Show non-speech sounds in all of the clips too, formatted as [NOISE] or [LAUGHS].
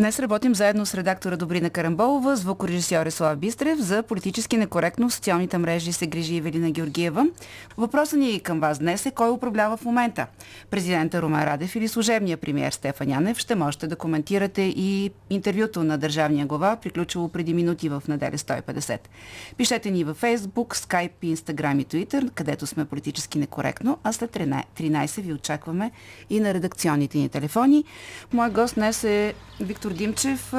Днес работим заедно с редактора Добрина Карамболова, звукорежисьор Слав Бистрев за политически некоректно в социалните мрежи се грижи Евелина Георгиева. Въпросът ни към вас днес е кой управлява в момента? Президента Румен Радев или служебния премьер Стефан Янев? Ще можете да коментирате и интервюто на държавния глава, приключило преди минути в неделя 150. Пишете ни във Facebook, Skype, Instagram и Twitter, където сме политически некоректно, а след 13 ви очакваме и на редакционните ни телефони. Мой гост днес е Виктор Димчев,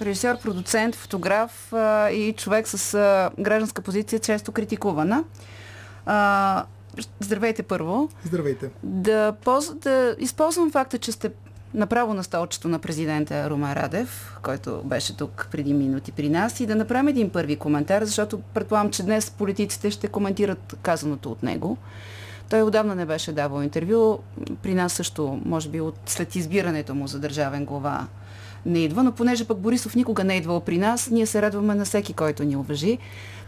режисьор, продуцент, фотограф и човек с гражданска позиция, често критикувана. Здравейте първо. Здравейте. Да, поз... да използвам факта, че сте направо на столчето на президента Румен Радев, който беше тук преди минути при нас и да направим един първи коментар, защото предполагам, че днес политиците ще коментират казаното от него. Той отдавна не беше давал интервю. При нас също, може би, от след избирането му за държавен глава не идва, но понеже пък Борисов никога не е идвал при нас, ние се радваме на всеки, който ни уважи.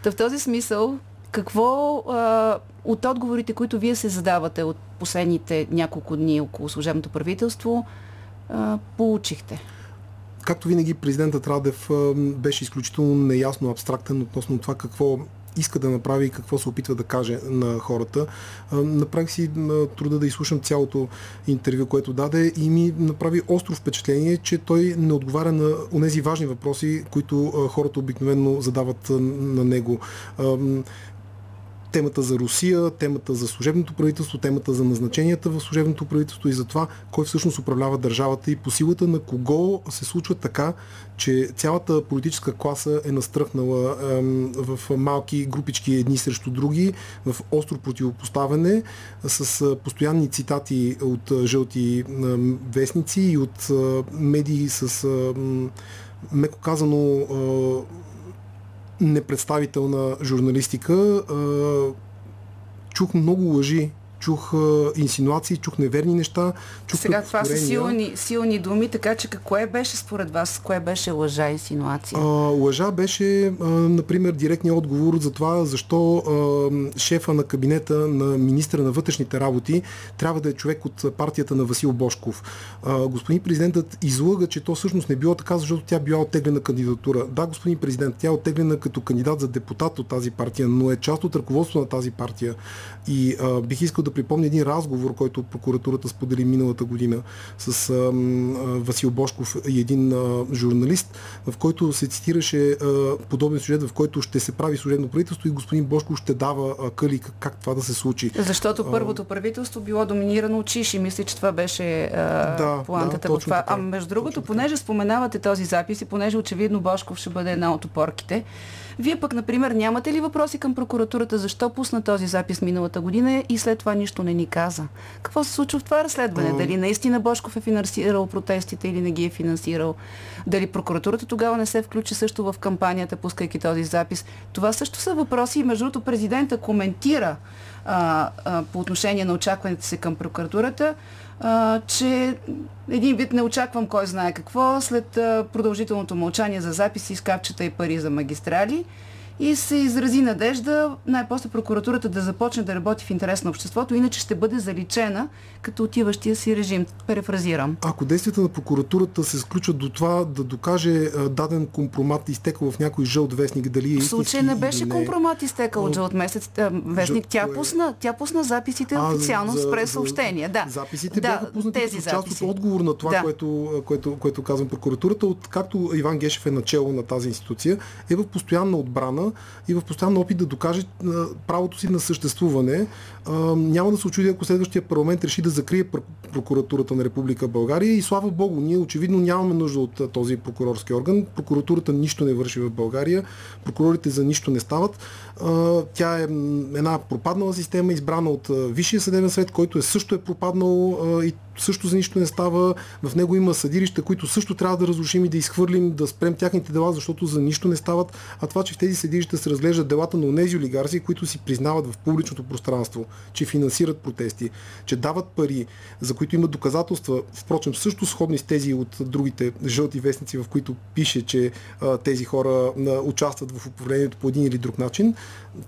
Та в този смисъл, какво а, от отговорите, които вие се задавате от последните няколко дни около служебното правителство, а, получихте? Както винаги, президентът Радев беше изключително неясно абстрактен относно това какво иска да направи и какво се опитва да каже на хората. Направих си труда да изслушам цялото интервю, което даде и ми направи остро впечатление, че той не отговаря на тези важни въпроси, които хората обикновено задават на него темата за Русия, темата за служебното правителство, темата за назначенията в служебното правителство и за това кой всъщност управлява държавата и по силата на кого се случва така, че цялата политическа класа е настръхнала ем, в малки групички едни срещу други, в остро противопоставяне, с постоянни цитати от жълти ем, вестници и от ем, медии с, меко казано, непредставителна журналистика. Чух много лъжи чух а, инсинуации, чух неверни неща. Чух Сега това са силни, силни думи, така че кое беше според вас, кое беше лъжа инсинуация? А, лъжа беше, а, например, директният отговор за това, защо а, шефа на кабинета на министра на вътрешните работи трябва да е човек от партията на Васил Бошков. А, господин президентът излъга, че то всъщност не било така, защото тя била оттеглена кандидатура. Да, господин президент, тя е оттеглена като кандидат за депутат от тази партия, но е част от ръководството на тази партия. И а, бих искал да припомня един разговор, който прокуратурата сподели миналата година с Васил Бошков и един журналист, в който се цитираше подобен сюжет, в който ще се прави служебно правителство и господин Бошков ще дава къли как, това да се случи. Защото първото правителство било доминирано от Чиши. Мисля, че това беше да, плантата да, в това. Така. А между другото, понеже споменавате този запис и понеже очевидно Бошков ще бъде една от опорките, вие пък, например, нямате ли въпроси към прокуратурата, защо пусна този запис миналата година и след това нищо не ни каза? Какво се случва в това разследване? А... Дали наистина Бошков е финансирал протестите или не ги е финансирал? Дали прокуратурата тогава не се включи също в кампанията, пускайки този запис? Това също са въпроси и между другото президента коментира а, а, по отношение на очакването си към прокуратурата а, че един вид не очаквам кой знае какво, след а, продължителното мълчание за записи, скапчета и пари за магистрали и се изрази надежда най-после прокуратурата да започне да работи в интерес на обществото, иначе ще бъде заличена като отиващия си режим. Перефразирам. Ако действията на прокуратурата се сключат до това да докаже даден компромат изтекал в някой жълт вестник, дали е В случай не беше не. компромат изтекал от жълт месец вестник. Тя пусна, тя пусна записите а, официално за, с пресъобщения. Да. Записите да, бяха пуснати тези като част от отговор на това, да. което, което, което казвам прокуратурата, от както Иван Гешев е начало на тази институция, е в постоянна отбрана и в постоянно опит да докаже правото си на съществуване. Няма да се очуди, ако следващия парламент реши да закрие прокуратурата на Република България и слава Богу, ние очевидно нямаме нужда от този прокурорски орган. Прокуратурата нищо не върши в България, прокурорите за нищо не стават. Тя е една пропаднала система, избрана от Висшия съдебен съвет, който е също е пропаднал и също за нищо не става. В него има съдилища, които също трябва да разрушим и да изхвърлим, да спрем тяхните дела, защото за нищо не стават. А това, че в тези съдилища се разглеждат делата на тези олигарси, които си признават в публичното пространство, че финансират протести, че дават пари, за които имат доказателства, впрочем също сходни с тези от другите жълти вестници, в които пише, че а, тези хора а, участват в управлението по един или друг начин.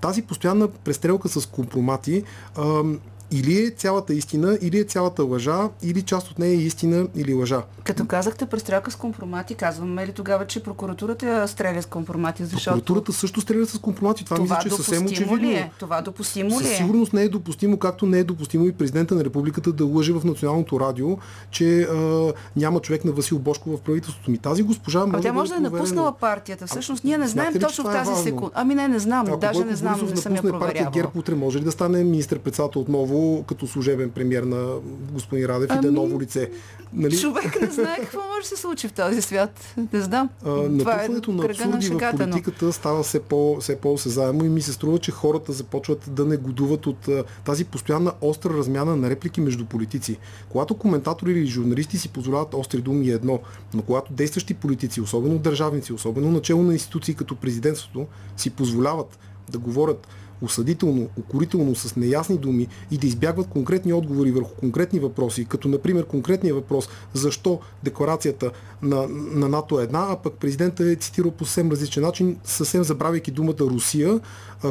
Тази постоянна престрелка с компромати а, или е цялата истина, или е цялата лъжа, или част от нея е истина или лъжа. Като казахте престрелка с компромати, казваме ли тогава, че прокуратурата стреля с компромати? Защото... Прокуратурата също стреля с компромати. Това, това мисля, че е съвсем очевидно. Ли е? Това допустимо ли е? Със сигурност не е допустимо, както не е допустимо и президента на републиката да лъже в националното радио, че а, няма човек на Васил Бошко в правителството ми. Тази госпожа може. А тя може да, да е напуснала партията. Всъщност ние не знаем точно в тази секунда. Ами не, не знам. Ако Даже не знам, не съм я проверявала. ГЕРБ утре може ли да стане министър-председател отново като служебен премьер на господин Радев ами... и да е ами, ново лице. Нали? Човек не знае [LAUGHS] какво може да се случи в този свят. Не знам. А, натрупването е на абсурди в политиката но... става все, по, все по-осезаемо и ми се струва, че хората започват да не годуват от а, тази постоянна остра размяна на реплики между политици. Когато коментатори или журналисти си позволяват остри думи е едно, но когато действащи политици, особено държавници, особено начало на институции като президентството, си позволяват да говорят осъдително, укорително, с неясни думи и да избягват конкретни отговори върху конкретни въпроси, като например конкретния въпрос защо декларацията на, на НАТО е една, а пък президента е цитирал по съвсем различен начин, съвсем забравяйки думата Русия,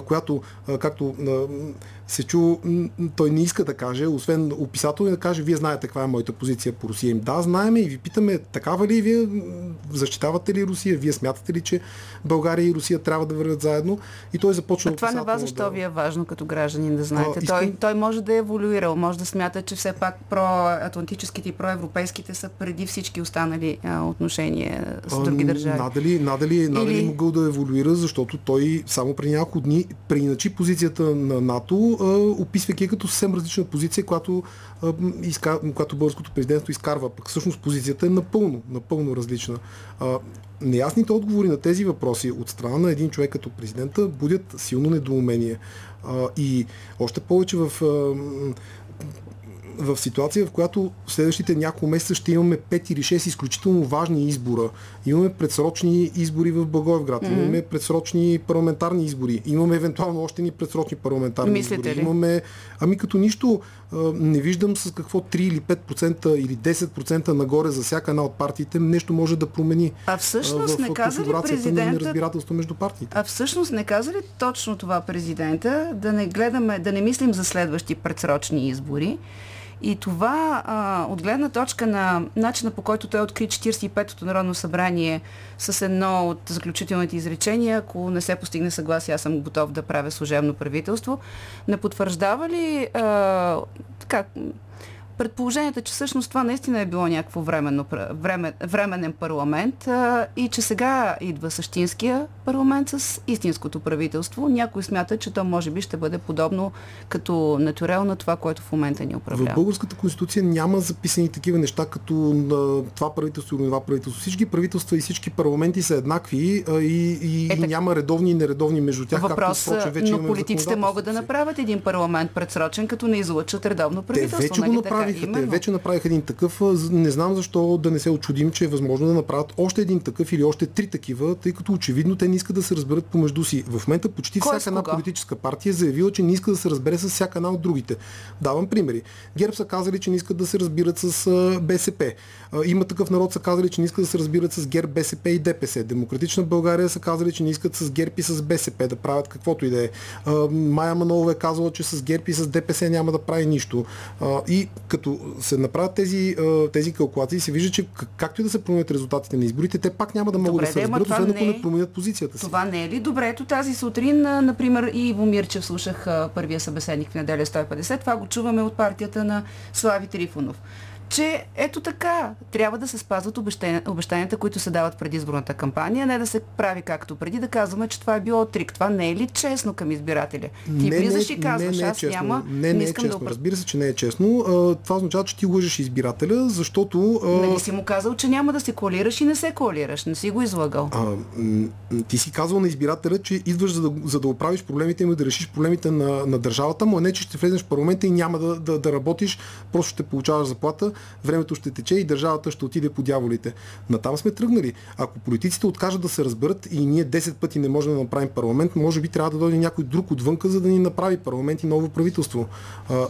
която, както се чу, той не иска да каже, освен описател, да каже, вие знаете каква е моята позиция по Русия. Да, знаеме и ви питаме, такава ли вие защитавате ли Русия? Вие смятате ли, че България и Русия трябва да вървят заедно? И той започва. А това на вас защо да... ви е важно като гражданин да знаете? А, искам... той, той може да е еволюирал, може да смята, че все пак проатлантическите и проевропейските са преди всички останали а, отношения с други държави. Надали, надали, надали Или... могъл да еволюира, защото той само при няколко дни преиначи позицията на НАТО описвайки като съвсем различна позиция, която, изка, която българското президентство изкарва. Пък всъщност позицията е напълно, напълно различна. Неясните отговори на тези въпроси от страна на един човек като президента будят силно недоумение. И още повече в в ситуация, в която в следващите няколко месеца ще имаме 5 или 6 изключително важни избора. Имаме предсрочни избори в Благоевград, mm-hmm. имаме предсрочни парламентарни избори, имаме евентуално още ни предсрочни парламентарни Мислите избори. Ли? Имаме, ами като нищо, не виждам с какво 3 или 5% или 10% нагоре за всяка една от партиите нещо може да промени. А всъщност не каза ли президента... разбирателство между партиите. А всъщност не каза ли точно това президента да не гледаме, да не мислим за следващи предсрочни избори, и това а, от гледна точка на начина по който той откри 45-то Народно събрание с едно от заключителните изречения, ако не се постигне съгласие, аз съм готов да правя служебно правителство, не потвърждава ли а, така, предположението, че всъщност това наистина е било някакво временно, време, временен парламент а, и че сега идва същинския парламент с истинското правителство. Някой смята, че то може би ще бъде подобно като натурел на това, което в момента ни управлява. В българската конституция няма записани такива неща, като на това правителство или това правителство. Всички правителства и всички парламенти са еднакви а, и, и, е, и няма редовни и нередовни между тях. Въпрос, както, впрочем, вече но политиците могат да направят един парламент предсрочен, като не излъчат редовно правителство. Те вече нали го направиха направиха. Именно. Те вече направиха един такъв. Не знам защо да не се очудим, че е възможно да направят още един такъв или още три такива, тъй като очевидно те не искат да се разберат помежду си. В момента почти Кой всяка една политическа партия е заявила, че не иска да се разбере с всяка една от другите. Давам примери. ГЕРБ са казали, че не искат да се разбират с БСП. Има такъв народ са казали, че не искат да се разбират с ГЕРБ, БСП и ДПС. Демократична България са казали, че не искат с ГЕРБ и с БСП да правят каквото и да е. Майя Манолова е казала, че с ГЕРБ и с ДПС няма да прави нищо. И като се направят тези, тези калкулации, се вижда, че както и да се променят резултатите на изборите, те пак няма да могат Добре, да се разберат, освен ако не, не променят позицията си. Това не е ли добре? Ето тази сутрин, например, и Иво Мирчев слушах първия събеседник в неделя 150. Това го чуваме от партията на Слави Трифонов че ето така, трябва да се спазват обещанията, които се дават преди изборната кампания, не да се прави както преди, да казваме, че това е било трик. Това не е ли честно към избирателя? Ти не, влизаш и казваш, не, не е аз честно. няма, не, не, не е честно. да Разбира се, че не е честно. Това означава, че ти лъжеш избирателя, защото... Нали си му казал, че няма да се коалираш и не се коалираш. Не си го излагал. А, ти си казал на избирателя, че идваш за да, за да оправиш проблемите и да решиш проблемите на, на държавата, му а не, че ще влезеш в парламента и няма да, да, да работиш, просто ще получаваш заплата времето ще тече и държавата ще отиде по дяволите. Натам сме тръгнали. Ако политиците откажат да се разберат и ние 10 пъти не можем да направим парламент, може би трябва да дойде някой друг отвънка, за да ни направи парламент и ново правителство.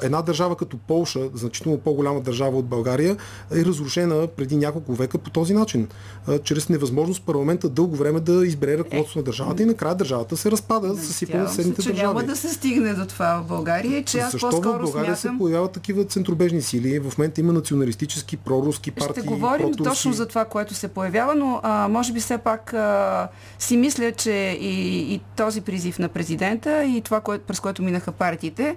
Една държава като Полша, значително по-голяма държава от България, е разрушена преди няколко века по този начин. Чрез невъзможност парламента дълго време да избере ръководство е, на държавата и накрая държавата се разпада с и съседните държави. Няма да се стигне до това в България, че аз Защо по-скоро в България смятам... се появяват такива центробежни сили? В момента има националистически, проруски партии. Ще говорим протурски. точно за това, което се появява, но а, може би все пак а, си мисля, че и, и този призив на президента и това, което, през което минаха партиите,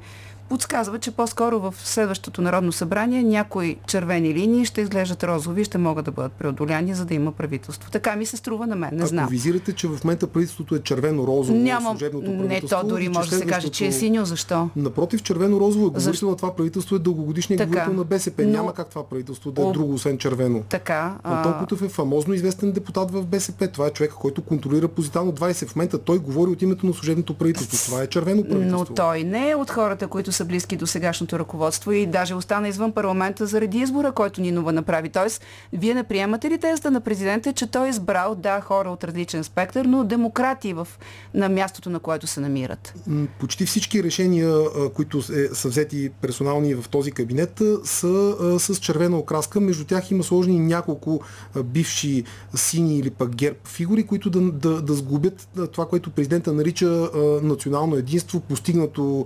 подсказва, че по-скоро в следващото Народно събрание някои червени линии ще изглеждат розови и ще могат да бъдат преодоляни, за да има правителство. Така ми се струва на мен. Не знам. Ако визирате, че в момента правителството е червено-розово, Няма... служебното. Не, то дори може да се каже, че е синьо. Защо? Напротив, червено-розово е говорител на това правителство е дългогодишният говорител на БСП. Но... Няма как това правителство да е О... друго, освен червено. Така. Антон Кутев е фамозно известен депутат в БСП. Това е човек, който контролира позитивно 20. В момента той говори от името на служебното правителство. Това е червено правителство. Но той не е от хората, които са близки до сегашното ръководство и даже остана извън парламента заради избора, който Нинова направи. Тоест, вие не приемате ли тезата на президента, че той е избрал, да, хора от различен спектър, но демократи в, на мястото, на което се намират? Почти всички решения, които е, са взети персонални в този кабинет, са с червена окраска. Между тях има сложни няколко бивши сини или пък герб фигури, които да, да, да сгубят това, което президента нарича национално единство, постигнато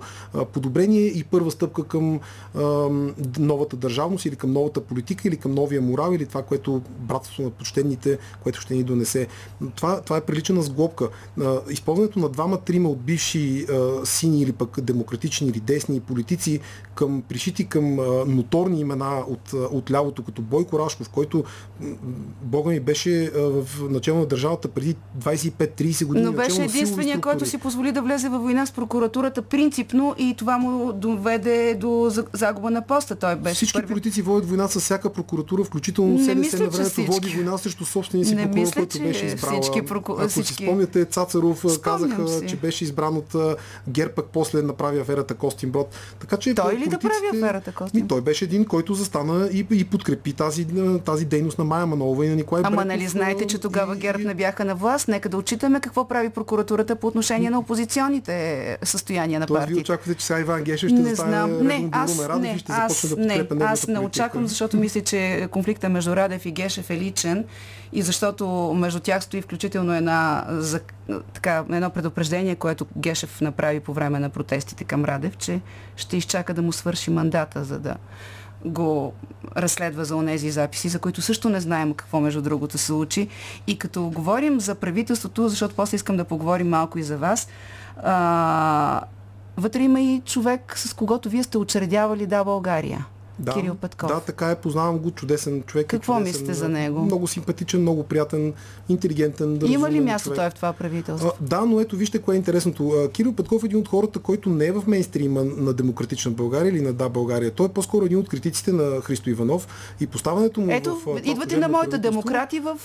подобрение и първа стъпка към а, новата държавност или към новата политика или към новия морал или това, което братството на почтените, което ще ни донесе. Това, това е прилича на сглобка. А, използването на двама-трима от бивши а, сини или пък демократични или десни политици към пришити към а, моторни имена от, от лявото, като Бойко Рашков, който Бога ми беше а, в начало на държавата преди 25-30 години. Но беше единствения, който си позволи да влезе във война с прокуратурата принципно и това му доведе до загуба на поста. Той беше Всички първи... политици водят война с всяка прокуратура, включително СДС на времето води война срещу собствения си прокурор, който беше избрал. Всички проку... Ако всички... си спомняте, Цацаров Спомням казаха, си. че беше избран от ГЕРБ, пък после направи аферата Костинброд. Така че той ли да прави аферата Костин? Той беше един, който застана и, и подкрепи тази, тази дейност на Майя Манова и на Николай Ама нали знаете, че тогава и... ГЕРБ не бяха на власт? Нека да отчитаме какво прави прокуратурата по отношение на опозиционните състояния на партиите. Тоест, вие очаквате, че сега Иван Гешев ще не знам. Не, аз, не, аз, да не, аз не очаквам, защото мисля, че конфликта между Радев и Гешев е личен и защото между тях стои включително една, за, така, едно предупреждение, което Гешев направи по време на протестите към Радев, че ще изчака да му свърши мандата, за да го разследва за онези записи, за които също не знаем какво между другото се случи. И като говорим за правителството, защото после искам да поговорим малко и за вас, а, вътре има и човек, с когото вие сте учредявали Да България. Да, Кирил Петков. Да, така е, познавам го, чудесен човек. Какво чудесен, мислите за него? Много симпатичен, много приятен, интелигентен. Да Има ли място човек. той в това правителство? А, да, но ето вижте кое е интересното. Кирил Петков е един от хората, който не е в мейнстрима на Демократична България или на Да България. Той е по-скоро един от критиците на Христо Иванов и поставането му ето, в. Идват и на моите демократи в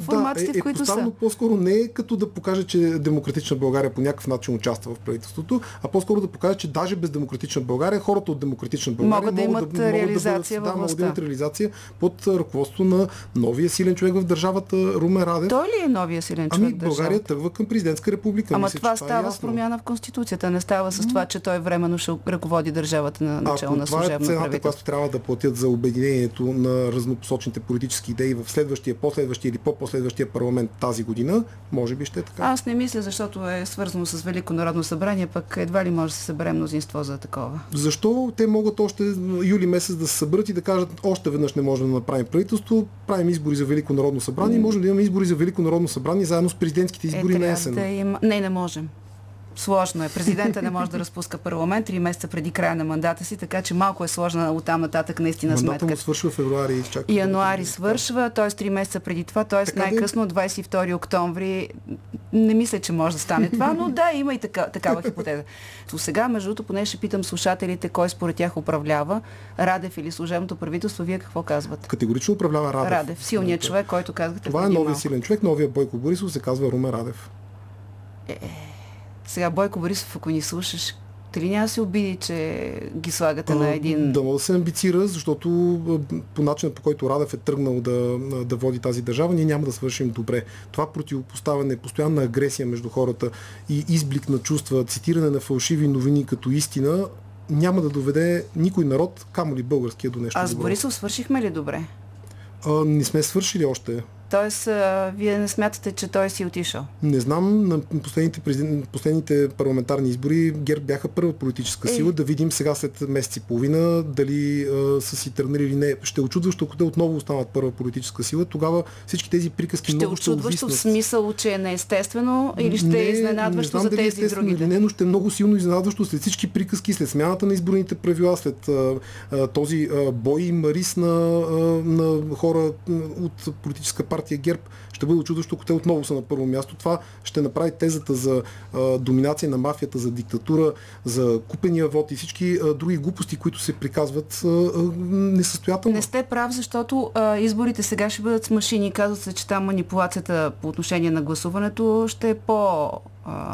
формациите, да, е, в които е са. по-скоро не е като да покаже, че Демократична България по някакъв начин участва в правителството, а по-скоро да покаже, че даже без Демократична България хората от Демократична България могат да имат да, реализация да, във властта. Да, реализация под ръководство на новия силен човек в държавата Румен Радев. Той ли е новия силен човек? Ами България тръгва към президентска република. Ама Мисля, това става е с промяна в Конституцията. Не става с това, че той временно ще ръководи държавата на начало на служебно това е цената, която трябва да платят за обединението на разнопосочните политически идеи в следващия, последващия или по-последващия парламент тази година, може би ще е така. Аз не мисля, защото е свързано с Велико народно събрание, пък едва ли може да се събере мнозинство за такова. Защо те могат още юли месец да се съберат и да кажат още веднъж не можем да направим правителство, правим избори за Велико народно събрание, mm. можем да имаме избори за Велико народно събрание заедно с президентските избори е, на есен. Да има... Не, не можем. Сложно е. Президента не може да разпуска парламент три месеца преди края на мандата си, така че малко е сложна от там нататък наистина Мандата сметка. му свършва февруари и изчака. Януари свършва, т.е. три месеца преди това, т.е. най-късно 22 октомври. Не мисля, че може да стане това, но да, има и така, такава хипотеза. То сега, между другото, поне ще питам слушателите, кой според тях управлява, Радев или служебното правителство, вие какво казвате? Категорично управлява Радев. Радев, силният човек, който казахте. Това е новия силен човек, новия Бойко Борисов се казва Руме Радев. Е, сега Бойко Борисов, ако ни слушаш, ли няма се обиди, че ги слагате а, на един... Да, да се амбицира, защото по начина по който Радев е тръгнал да, да води тази държава, ние няма да свършим добре. Това противопоставяне, постоянна агресия между хората и изблик на чувства, цитиране на фалшиви новини като истина, няма да доведе никой народ, камо ли българския до нещо А с Борисов свършихме ли добре? А, не сме свършили още. Тоест, а, вие не смятате, че той си отишъл? Не знам. На последните, последните парламентарни избори ГЕРБ бяха първа политическа сила. Е. Да видим сега след месец и половина дали а, са си тръгнали или не. Ще очудващо, ако те отново останат първа политическа сила. Тогава всички тези приказки ще много ще очудващо в смисъл, че е неестествено или ще е изненадващо не за тези е другите? Не, но ще е много силно изненадващо след всички приказки, след смяната на изборните правила, след а, а, този а, бой и марис на, а, на хора от политическа партия партия ГЕРБ ще бъде очудващо, ако те отново са на първо място. Това ще направи тезата за а, доминация на мафията, за диктатура, за купения вод и всички а, други глупости, които се приказват а, а, несъстоятелно. Не сте прав, защото а, изборите сега ще бъдат с машини. Казват се, че там манипулацията по отношение на гласуването ще е по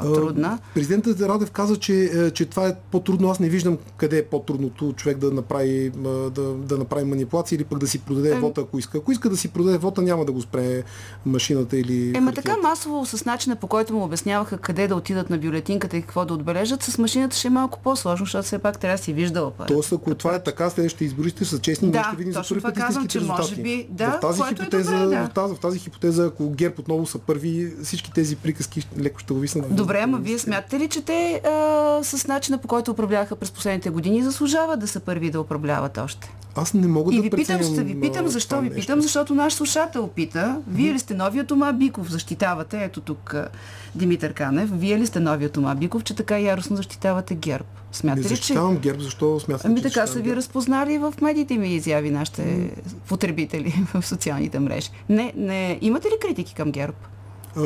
трудна. Президентът Радев каза, че, е, че това е по-трудно. Аз не виждам къде е по-трудното човек да направи, да, да направи манипулация или пък да си продаде е... вота, ако иска. Ако иска да си продаде вота, няма да го спре машината или. Ема така масово с начина по който му обясняваха къде да отидат на бюлетинката и какво да отбележат, с машината ще е малко по-сложно, защото все пак трябва да си виждала. Тоест, ако това е така, следващите избори ще са честни, да, ще видим за първи път истинските резултати. Може би, да, в тази, хипотеза, е добре, да. в, тази, в тази хипотеза, ако ГЕРБ отново са първи, всички тези приказки леко ще увиснат. Добре, ама вие смятате ли, че те а, с начина по който управляваха през последните години заслужават да са първи да управляват още? Аз не мога и да ви питам, ще ви питам, защо ви питам, защото наш слушател пита, вие ли сте новият Тома Биков, защитавате, ето тук Димитър Канев, вие ли сте новият Тома Биков, че така яростно защитавате ГЕРБ? Смятате ли, че... ГЕРБ, защо смятате, Ами така са ви разпознали в медиите ми изяви нашите потребители [LAUGHS] в социалните мрежи. Не, не, имате ли критики към ГЕРБ?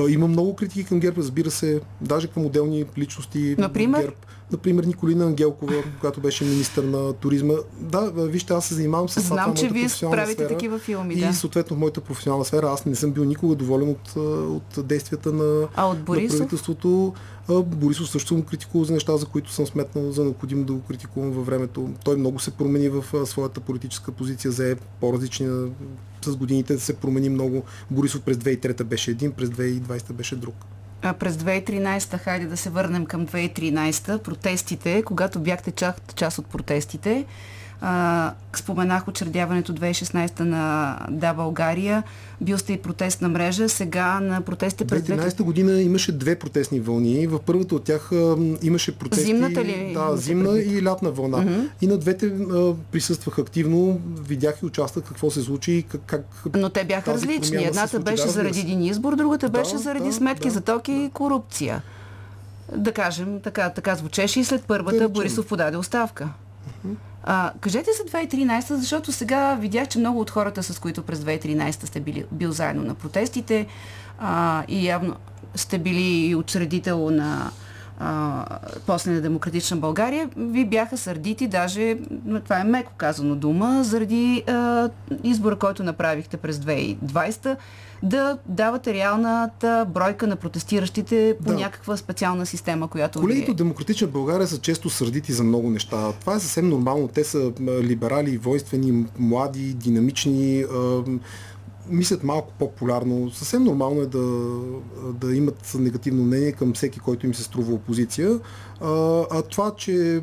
Има много критики към ГЕРБ, разбира се, даже към отделни личности. Например? ГЕРБ. Например, Николина Ангелкова, която беше министър на туризма. Да, вижте, аз се занимавам с Знам, че вие правите сфера, такива филми, да. И съответно в моята професионална сфера аз не съм бил никога доволен от, от действията на, а от на правителството. Борисов също му критикува за неща, за които съм сметнал за необходимо да го критикувам във времето. Той много се промени в своята политическа позиция, взе по-различни с годините се промени много. Борисов през 2003 беше един, през 2020 беше друг. А през 2013, хайде да се върнем към 2013, протестите, когато бяхте част, част от протестите, а, споменах учредяването 2016 на Да България. Бил сте и протестна мрежа. Сега на протестите през 2013 година имаше две протестни вълни. В първата от тях а, имаше протести. Зимната ли? Да, зимна и лятна вълна. Mm-hmm. И на двете а, присъствах активно. Видях и участвах какво се случи. Как, как Но те бяха различни. Едната беше да, заради един избор, другата беше да, заради да, сметки да, за токи да. и корупция. Да кажем, така, така звучеше и след първата да Борисов подаде оставка. А, кажете за 2013, защото сега видях, че много от хората, с които през 2013 сте били, бил заедно на протестите а, и явно сте били и учредител на а, после на Демократична България, ви бяха сърдити, даже, това е меко казано дума, заради а, избора, който направихте през 2020 да давате реалната бройка на протестиращите по да. някаква специална система, която. Колегите от Демократична България са често сърдити за много неща. Това е съвсем нормално. Те са либерали, войствени, млади, динамични мислят малко по-популярно. Съвсем нормално е да, да имат негативно мнение към всеки, който им се струва опозиция. А, а това, че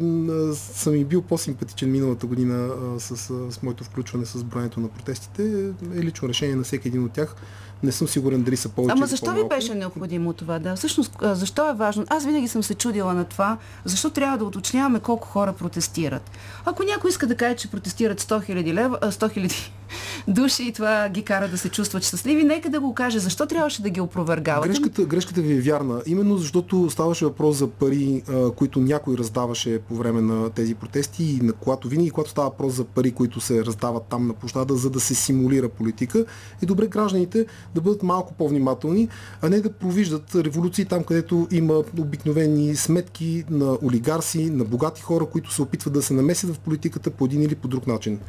съм и бил по-симпатичен миналата година а, с, с моето включване с броенето на протестите, е лично решение на всеки един от тях. Не съм сигурен дали са повече. Ама защо ви беше необходимо това? Да? Всъщност, защо е важно? Аз винаги съм се чудила на това, защо трябва да уточняваме колко хора протестират. Ако някой иска да каже, че протестират 100 000, лева, 100 000 [LAUGHS] души и това ги кара да се чувстват щастливи, нека да го каже. Защо трябваше да ги опровергавате? Грешката, грешката ви е вярна. Именно защото ставаше въпрос за пари, които някой раздаваше по време на тези протести и на когато винаги, когато става въпрос за пари, които се раздават там на площада, за да се симулира политика, е добре гражданите да бъдат малко по-внимателни, а не да провиждат революции там, където има обикновени сметки на олигарси, на богати хора, които се опитват да се намесят в политиката по един или по друг начин.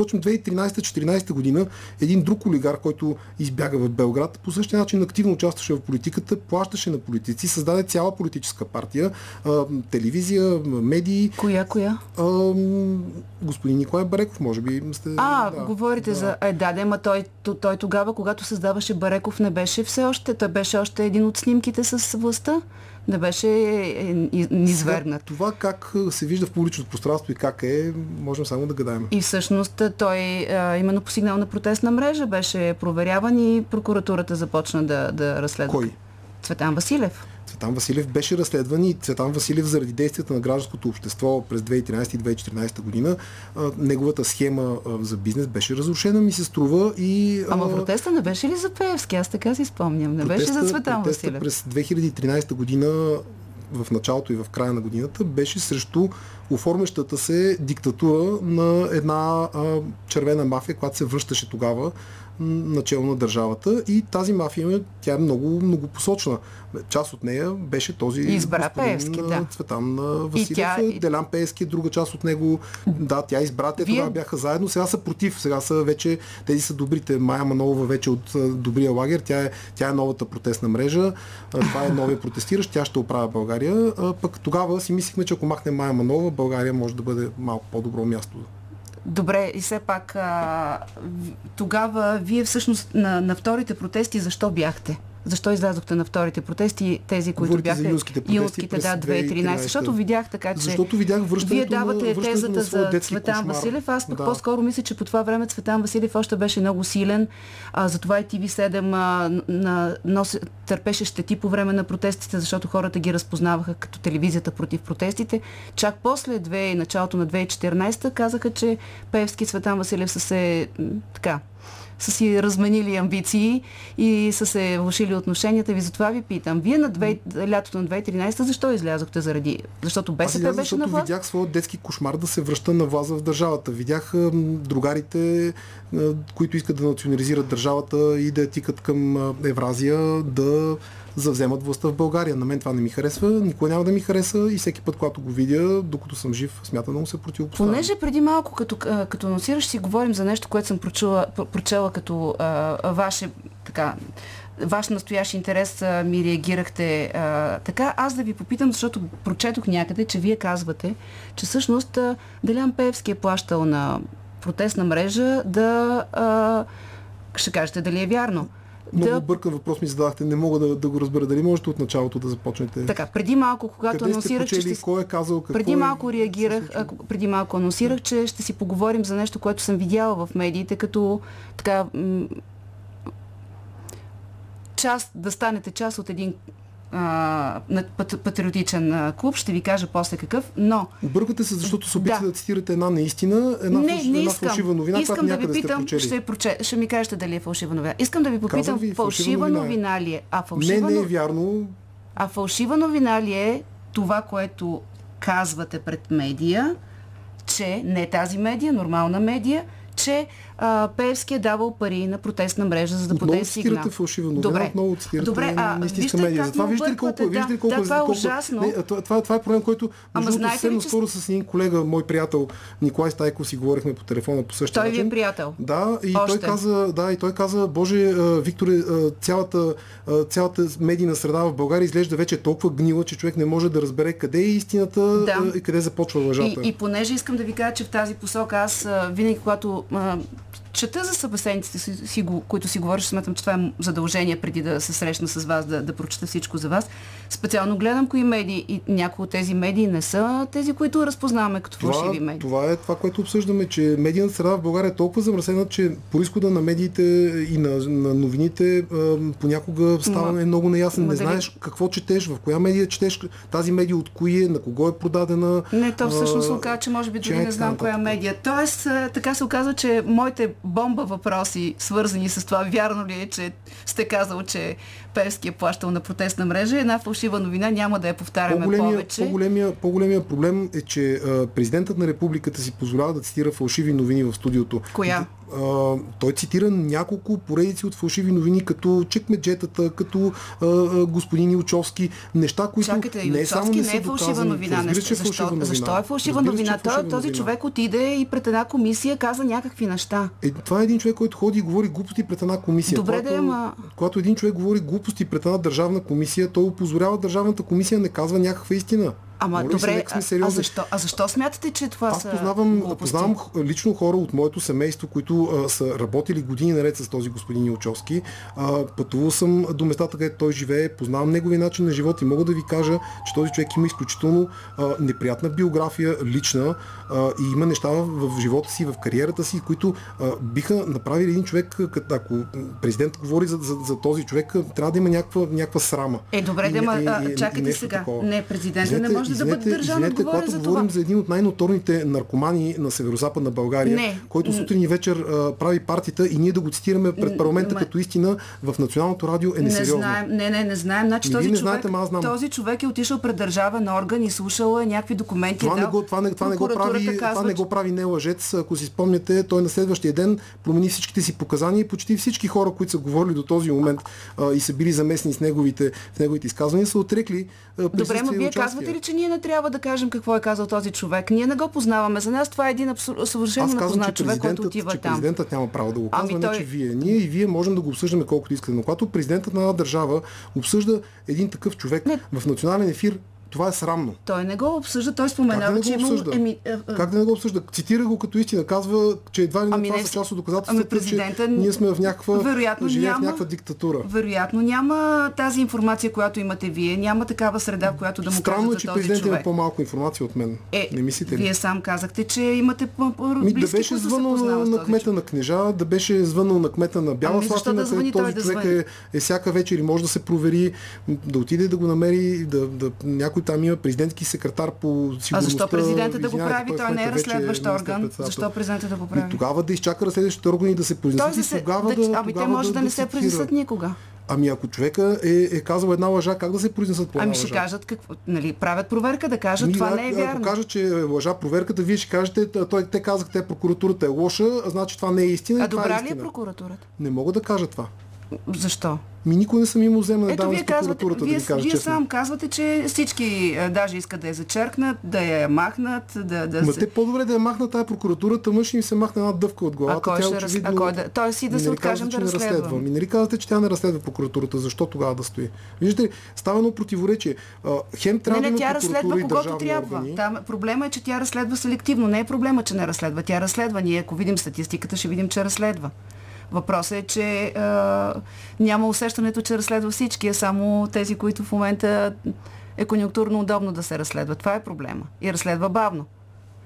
Впрочем, 2013-2014 2013 година един друг олигар, който избяга в Белград, по същия начин активно участваше в политиката, плащаше на политици, създаде цяла политическа партия, а, телевизия, медии. Коя, коя? А, господин Николай Бареков, може би сте... А, да, говорите да. за... Е, да, да, ма той, той тогава, когато създаваше Бареков, не беше все още. Той беше още един от снимките с властта не беше низвергнат. Това как се вижда в публичното пространство и как е, можем само да гадаем. И всъщност той именно по сигнал на протестна мрежа беше проверяван и прокуратурата започна да, да разследва. Кой? Цветан Василев. Цветан Василев беше разследван и Цветан Василев заради действията на гражданското общество през 2013 и 2014 година неговата схема за бизнес беше разрушена, ми се струва и... Ама протеста не беше ли за Пеевски? Аз така си спомням. Не протеста, беше за Цветан Василев. през 2013 година в началото и в края на годината беше срещу оформящата се диктатура на една а, червена мафия, която се връщаше тогава начало на държавата и тази мафия, тя е много, много посочна. Част от нея беше този Избра Пеевски, да. Цветан Василев. Тя... Делян Пеевски, друга част от него. Да, тя избра, те Вие... тогава бяха заедно. Сега са против. Сега са вече, тези са добрите. Майя Манолова вече от добрия лагер. Тя е, тя е новата протестна мрежа. Това е новия протестиращ. Тя ще оправя България. Пък тогава си мислихме, че ако махне Майя Манолова, България може да бъде малко по-добро място Добре, и все пак а, тогава вие всъщност на, на вторите протести защо бяхте? Защо излязохте на вторите протести, тези, които Говорите бяха... За юлските протести юлските, да, 2013. Защото видях така, че... Защото видях връщането Вие давате на, тезата за Цветан кошмар. Василев. Аз да. по-скоро мисля, че по това време Цветан Василев още беше много силен. А, затова и TV7 а, на, нос, търпеше щети по време на протестите, защото хората ги разпознаваха като телевизията против протестите. Чак после 2, началото на 2014 казаха, че Певски Цветан Василев са се така са си разменили амбиции и са се влушили отношенията ви. Затова ви питам. Вие на две, лятото на 2013 защо излязохте заради? Защото БСП Аз беше на власт? видях своя детски кошмар да се връща на власт в държавата. Видях другарите, които искат да национализират държавата и да тикат към Евразия, да завземат властта в България. На мен това не ми харесва, никой няма да ми хареса и всеки път, когато го видя, докато съм жив, смятам да му се противопоставя. Понеже преди малко, като, като анонсираш, си говорим за нещо, което съм прочела, прочела като а, ваше така, ваш настоящ интерес а, ми реагирахте а, така. Аз да ви попитам, защото прочетох някъде, че вие казвате, че всъщност а, Делян Певски е плащал на протестна мрежа да... А, ще кажете дали е вярно много да... бъркан въпрос ми задахте. Не мога да, да го разбера. Дали можете от началото да започнете? Така, преди малко, когато Къде анонсирах, че ще... Кой е казал какво Преди е малко реагирах, а, преди малко анонсирах, че ще си поговорим за нещо, което съм видяла в медиите, като така част, да станете част от един а, патриотичен клуб. Ще ви кажа после какъв, но... Бъркате се, защото се опитате да. да цитирате една неистина, една, не, фалш... не една фалшива новина, искам да ви питам, ще, проче... ще ми кажете дали е фалшива новина. Искам да ви попитам, ви, фалшива новина, новина ли е? А фалшива... Не, не е вярно. А фалшива новина ли е това, което казвате пред медия, че не тази медия, нормална медия, че а, Певски е давал пари на протестна мрежа, за да подаде сигнал. Отново фалшива новина, Добре. отново цитирате Добре, а, вижте медия. Затова ли колко, да, ли колко, да, това е ужасно. Не, това, това, това, е проблем, който между другото съвсем наскоро че... с един колега, мой приятел Николай Стайков си говорихме по телефона по същия той начин. Той ви е приятел. Да, и Още. той каза, да, и той каза, Боже, Викторе, цялата, цялата медийна среда в България изглежда вече толкова гнила, че човек не може да разбере къде е истината да. и къде започва лъжата. И, и понеже искам да ви кажа, че в тази посока аз винаги, когато чета за събеседниците, си, си, които си говориш, смятам, че това е задължение преди да се срещна с вас, да, да прочета всичко за вас. Специално гледам кои медии и някои от тези медии не са тези, които разпознаваме като фалшиви медии. Това е това, което обсъждаме, че медийната среда в България е толкова замърсена, че происхода на медиите и на, на новините понякога става Ма, много неясен. Не знаеш дали... какво четеш, в коя медия четеш, тази медия от кои е, на кого е продадена. Не, то всъщност се оказа, че може би дори не знам коя медия. Тоест, така се оказва, че моите бомба въпроси, свързани с това. Вярно ли е, че сте казал, че Певски е плащал на протестна мрежа? Една фалшива новина няма да я повтаряме по-големия, повече. По-големия, по-големия проблем е, че президентът на републиката си позволява да цитира фалшиви новини в студиото. Коя? А, той цитира няколко поредици от фалшиви новини, като чекмеджетата, като а, а, господин Илчовски, неща, които Чакайте, не само не, не е фалшива новина. Нещо. Защо, фалшива новина. защо е фалшива новина? Е фалшива този новина. човек отиде и пред една комисия каза някакви неща. Е, това е един човек, който ходи и говори глупости пред една комисия. Добре, когато, да, ама... когато един човек говори глупости пред една държавна комисия, той опозорява държавната комисия, не казва някаква истина. Ама Моли добре, се, а, а, защо, а защо смятате, че това Аз са познавам, познавам лично хора от моето семейство, които а, са работили години наред с този господин Илчовски. А, пътувал съм до местата, където той живее, познавам негови начин на живот и мога да ви кажа, че този човек има изключително а, неприятна биография, лична и има неща в живота си, в кариерата си, които биха направили един човек, ако президент говори за, за, за този човек, трябва да има някаква, някаква срама. Е, добре, да, ма, чакайте сега. Такова. Не, президента не може извинете, да бъде държан извинете, когато за говорим това. за един от най-ноторните наркомани на северо-западна България, не. който сутрин и вечер а, прави партията и ние да го цитираме пред парламента не, като истина в Националното радио е несериозно. Не знаем, не, не, не знаем. Значи, този, не човек, знаете, знам. този човек е отишъл пред държавен орган и слушал е някакви документи. Това, не, го, това, не, това, не го прави, казва, това не го прави не лъжец. Ако си спомняте, той на следващия ден промени всичките си показания и почти всички хора, които са говорили до този момент а, и са били заместни с неговите, в неговите изказвания, са отрекли. Добре, но вие казвате ли, че ние не трябва да кажем какво е казал този човек. Ние не го познаваме. За нас това е един абсур... съвършено непознат човек, който отива че там. Президентът няма право да го казва, ами той... не че вие. Ние и вие можем да го обсъждаме колкото искате. Но когато президентът на една държава обсъжда един такъв човек не. в национален ефир, това е срамно. Той не го обсъжда, той споменава, да че има... Еми, е, е... Как да не го обсъжда? Цитира го като истина. Казва, че едва ли не ами това не... са част от доказателствата, ами президента... че ние сме в някаква, вероятно няма... в някаква диктатура. Вероятно няма тази информация, която имате вие. Няма такава среда, в която да му Странно е, че президентът има по-малко информация от мен. Е, не мислите ли? Вие сам казахте, че имате Ми, да беше звънал на, на кмета на книжа, да беше звънал на кмета на Бяла ами, Слатина, да този да човек е, е всяка вечер и може да се провери, да отиде да го намери, да, да, някой там има президентски секретар по сигурността. А защо президента да го прави? Той не е разследващ орган. Защо президента да го прави? И тогава да изчака разследващите органи да се произнесат и тогава да, Ами те може да, не се произнесат никога. Ами ако човека е, е казал една лъжа, как да се произнесат по Ами ще лъжа? кажат какво, нали, правят проверка да кажат ами, това не е вярно. Ако кажат, че е лъжа проверката, вие ще кажете, той, те казахте, прокуратурата е лоша, значи това не е истина. А е добра ли е прокуратурата? Не мога да кажа това. Защо? Ми никой не съм имал взема да вие казвате, вие, да ви кажа вие честно. сам казвате, че всички даже искат да я зачеркнат, да я махнат, да, да Ма се... те по-добре да я махнат тая прокуратурата, мъж им се махне една дъвка от главата. А кой ще очевидно... а кой да... Той си да се откажем да разследва. разследва. Ми нали казвате, че тя не разследва прокуратурата, защо тогава да стои? Виждате става едно противоречие. Хем трябва не, не, да тя разследва когото трябва. Там, проблема е, че тя разследва селективно. Не е проблема, че не разследва. Тя разследва. Ние, ако видим статистиката, ще видим, че разследва. Въпросът е, че а, няма усещането, че разследва всички, а само тези, които в момента е конъюнктурно удобно да се разследва. Това е проблема. И разследва бавно.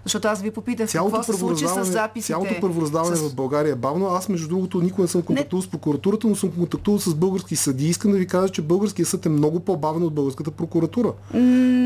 Защото аз ви попитах какво се случи с записите. Цялото първораздаване с... в България е бавно. Аз, между другото, никога не съм контактувал не... с прокуратурата, но съм контактувал с български съди. Искам да ви кажа, че българският съд е много по-бавен от българската прокуратура.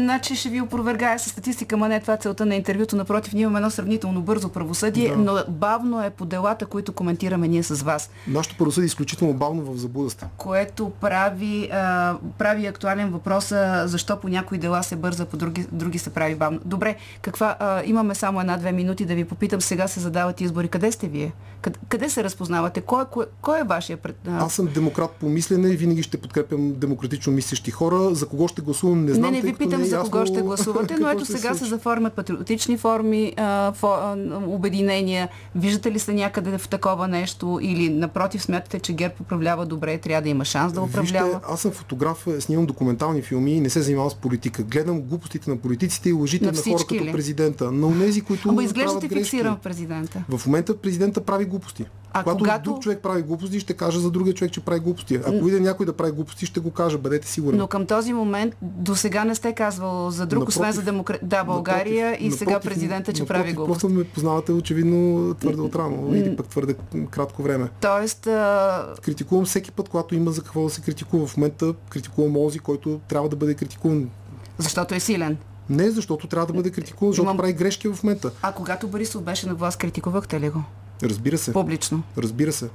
значи ще ви опровергая с статистика, ма не това е целта на интервюто. Напротив, ние имаме едно сравнително бързо правосъдие, да. но бавно е по делата, които коментираме ние с вас. Нашето правосъдие е изключително бавно в заблудата. Което прави, а, прави актуален въпроса защо по някои дела се бърза, по други, други се прави бавно. Добре, каква а, имаме имаме само една-две минути да ви попитам, сега се задават избори. Къде сте вие? Къде, къде се разпознавате? Кой, кой, кой е вашия пред... Аз съм демократ по мислене и винаги ще подкрепям демократично мислещи хора. За кого ще гласувам, не знам. Не, не ви питам не е за кого ще гласувате, [LAUGHS] но ето сега се заформят патриотични форми, а, фо, а, обединения. Виждате ли се някъде в такова нещо или напротив смятате, че ГЕРБ управлява добре, трябва да има шанс да управлява? Вижте, аз съм фотограф, снимам документални филми и не се занимавам с политика. Гледам глупостите на политиците и лъжите на, на хора като президента. Но онези, които. Ама изглеждате фиксиран в президента. В момента президента прави глупости. А когато, когато друг човек прави глупости, ще каже за другия човек, че прави глупости. Ако видя някой да прави глупости, ще го каже, бъдете сигурни. Но към този момент до сега не сте казвал за друг, напротив, освен за демокра... да, България напротив, и сега президента, че напротив, прави глупости. Просто ме познавате очевидно твърде отрано или пък твърде кратко време. Тоест... А... Критикувам всеки път, когато има за какво да се критикува. В момента критикувам Ози, който трябва да бъде критикуван. Защото е силен. Не, защото трябва да бъде критикуван, защото Имам... прави грешки в момента. А когато Борисов беше на власт, критикувахте ли го? Разбира се. Публично. Разбира се.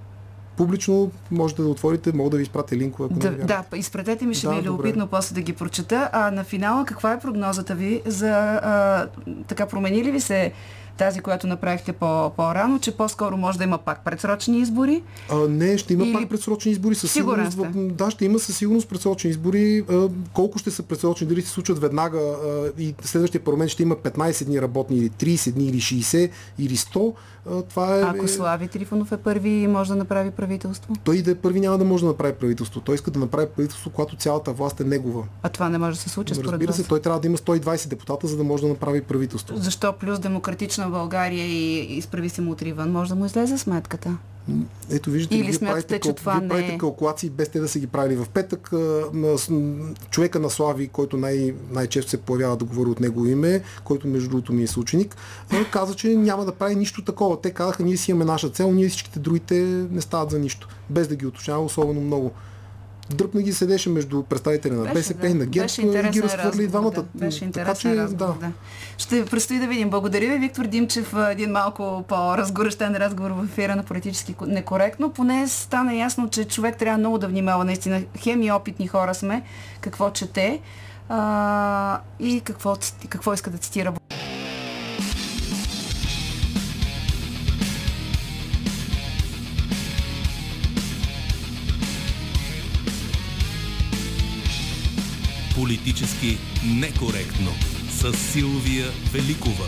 Публично можете да отворите, мога да ви изпратя линкове. Ако да, не да, изпратете ми, ще да, ми е любопитно после да ги прочета. А на финала каква е прогнозата ви за а, така промени ли ви се тази, която направихте по- по-рано, че по-скоро може да има пак предсрочни избори? А, не, ще има Или... пак предсрочни избори. Със сигурност, да, ще има със сигурност предсрочни избори. А, колко ще са предсрочни, дали се случат веднага а, и следващия парламент ще има 15 дни работни или 30 дни или 60 или 100. Това е... Ако Слави Трифонов е първи, може да направи правителство? Той да е първи няма да може да направи правителство. Той иска да направи правителство, когато цялата власт е негова. А това не може да се случи според Разбира се, той трябва да има 120 депутата, за да може да направи правителство. Защо плюс демократична България и изправи се му отриван? Може да му излезе сметката? Ето виждате, Или вие, правите, че това вие правите не... калкулации без те да са ги правили в петък. Човека на Слави, който най- най-често се появява да говори от него име, който между другото ми е съученик, каза, че няма да прави нищо такова. Те казаха, ние си имаме наша цел, ние всичките другите не стават за нищо. Без да ги уточнява особено много дръпна ги седеше между представители на БСП да. и на ГЕРБ и ги разхвърли двамата. Да. Беше интересен така, че, да. да. Ще предстои да видим. Благодаря ви, Виктор Димчев, един малко по-разгорещен разговор в ефира на политически некоректно. Поне стана ясно, че човек трябва много да внимава. Наистина, хеми опитни хора сме, какво чете а, и какво, какво иска да цитира. Политически некоректно с Силвия Великова.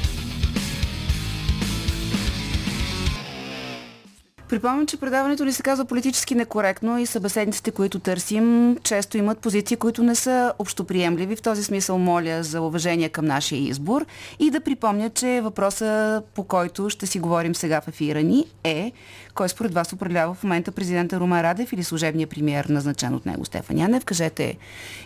Припомням, че предаването ни се казва политически некоректно и събеседниците, които търсим, често имат позиции, които не са общоприемливи. В този смисъл моля за уважение към нашия избор и да припомня, че въпроса, по който ще си говорим сега в ефира ни е кой според вас управлява в момента президента Румен Радев или служебния премиер, назначен от него Стефан Янев. Кажете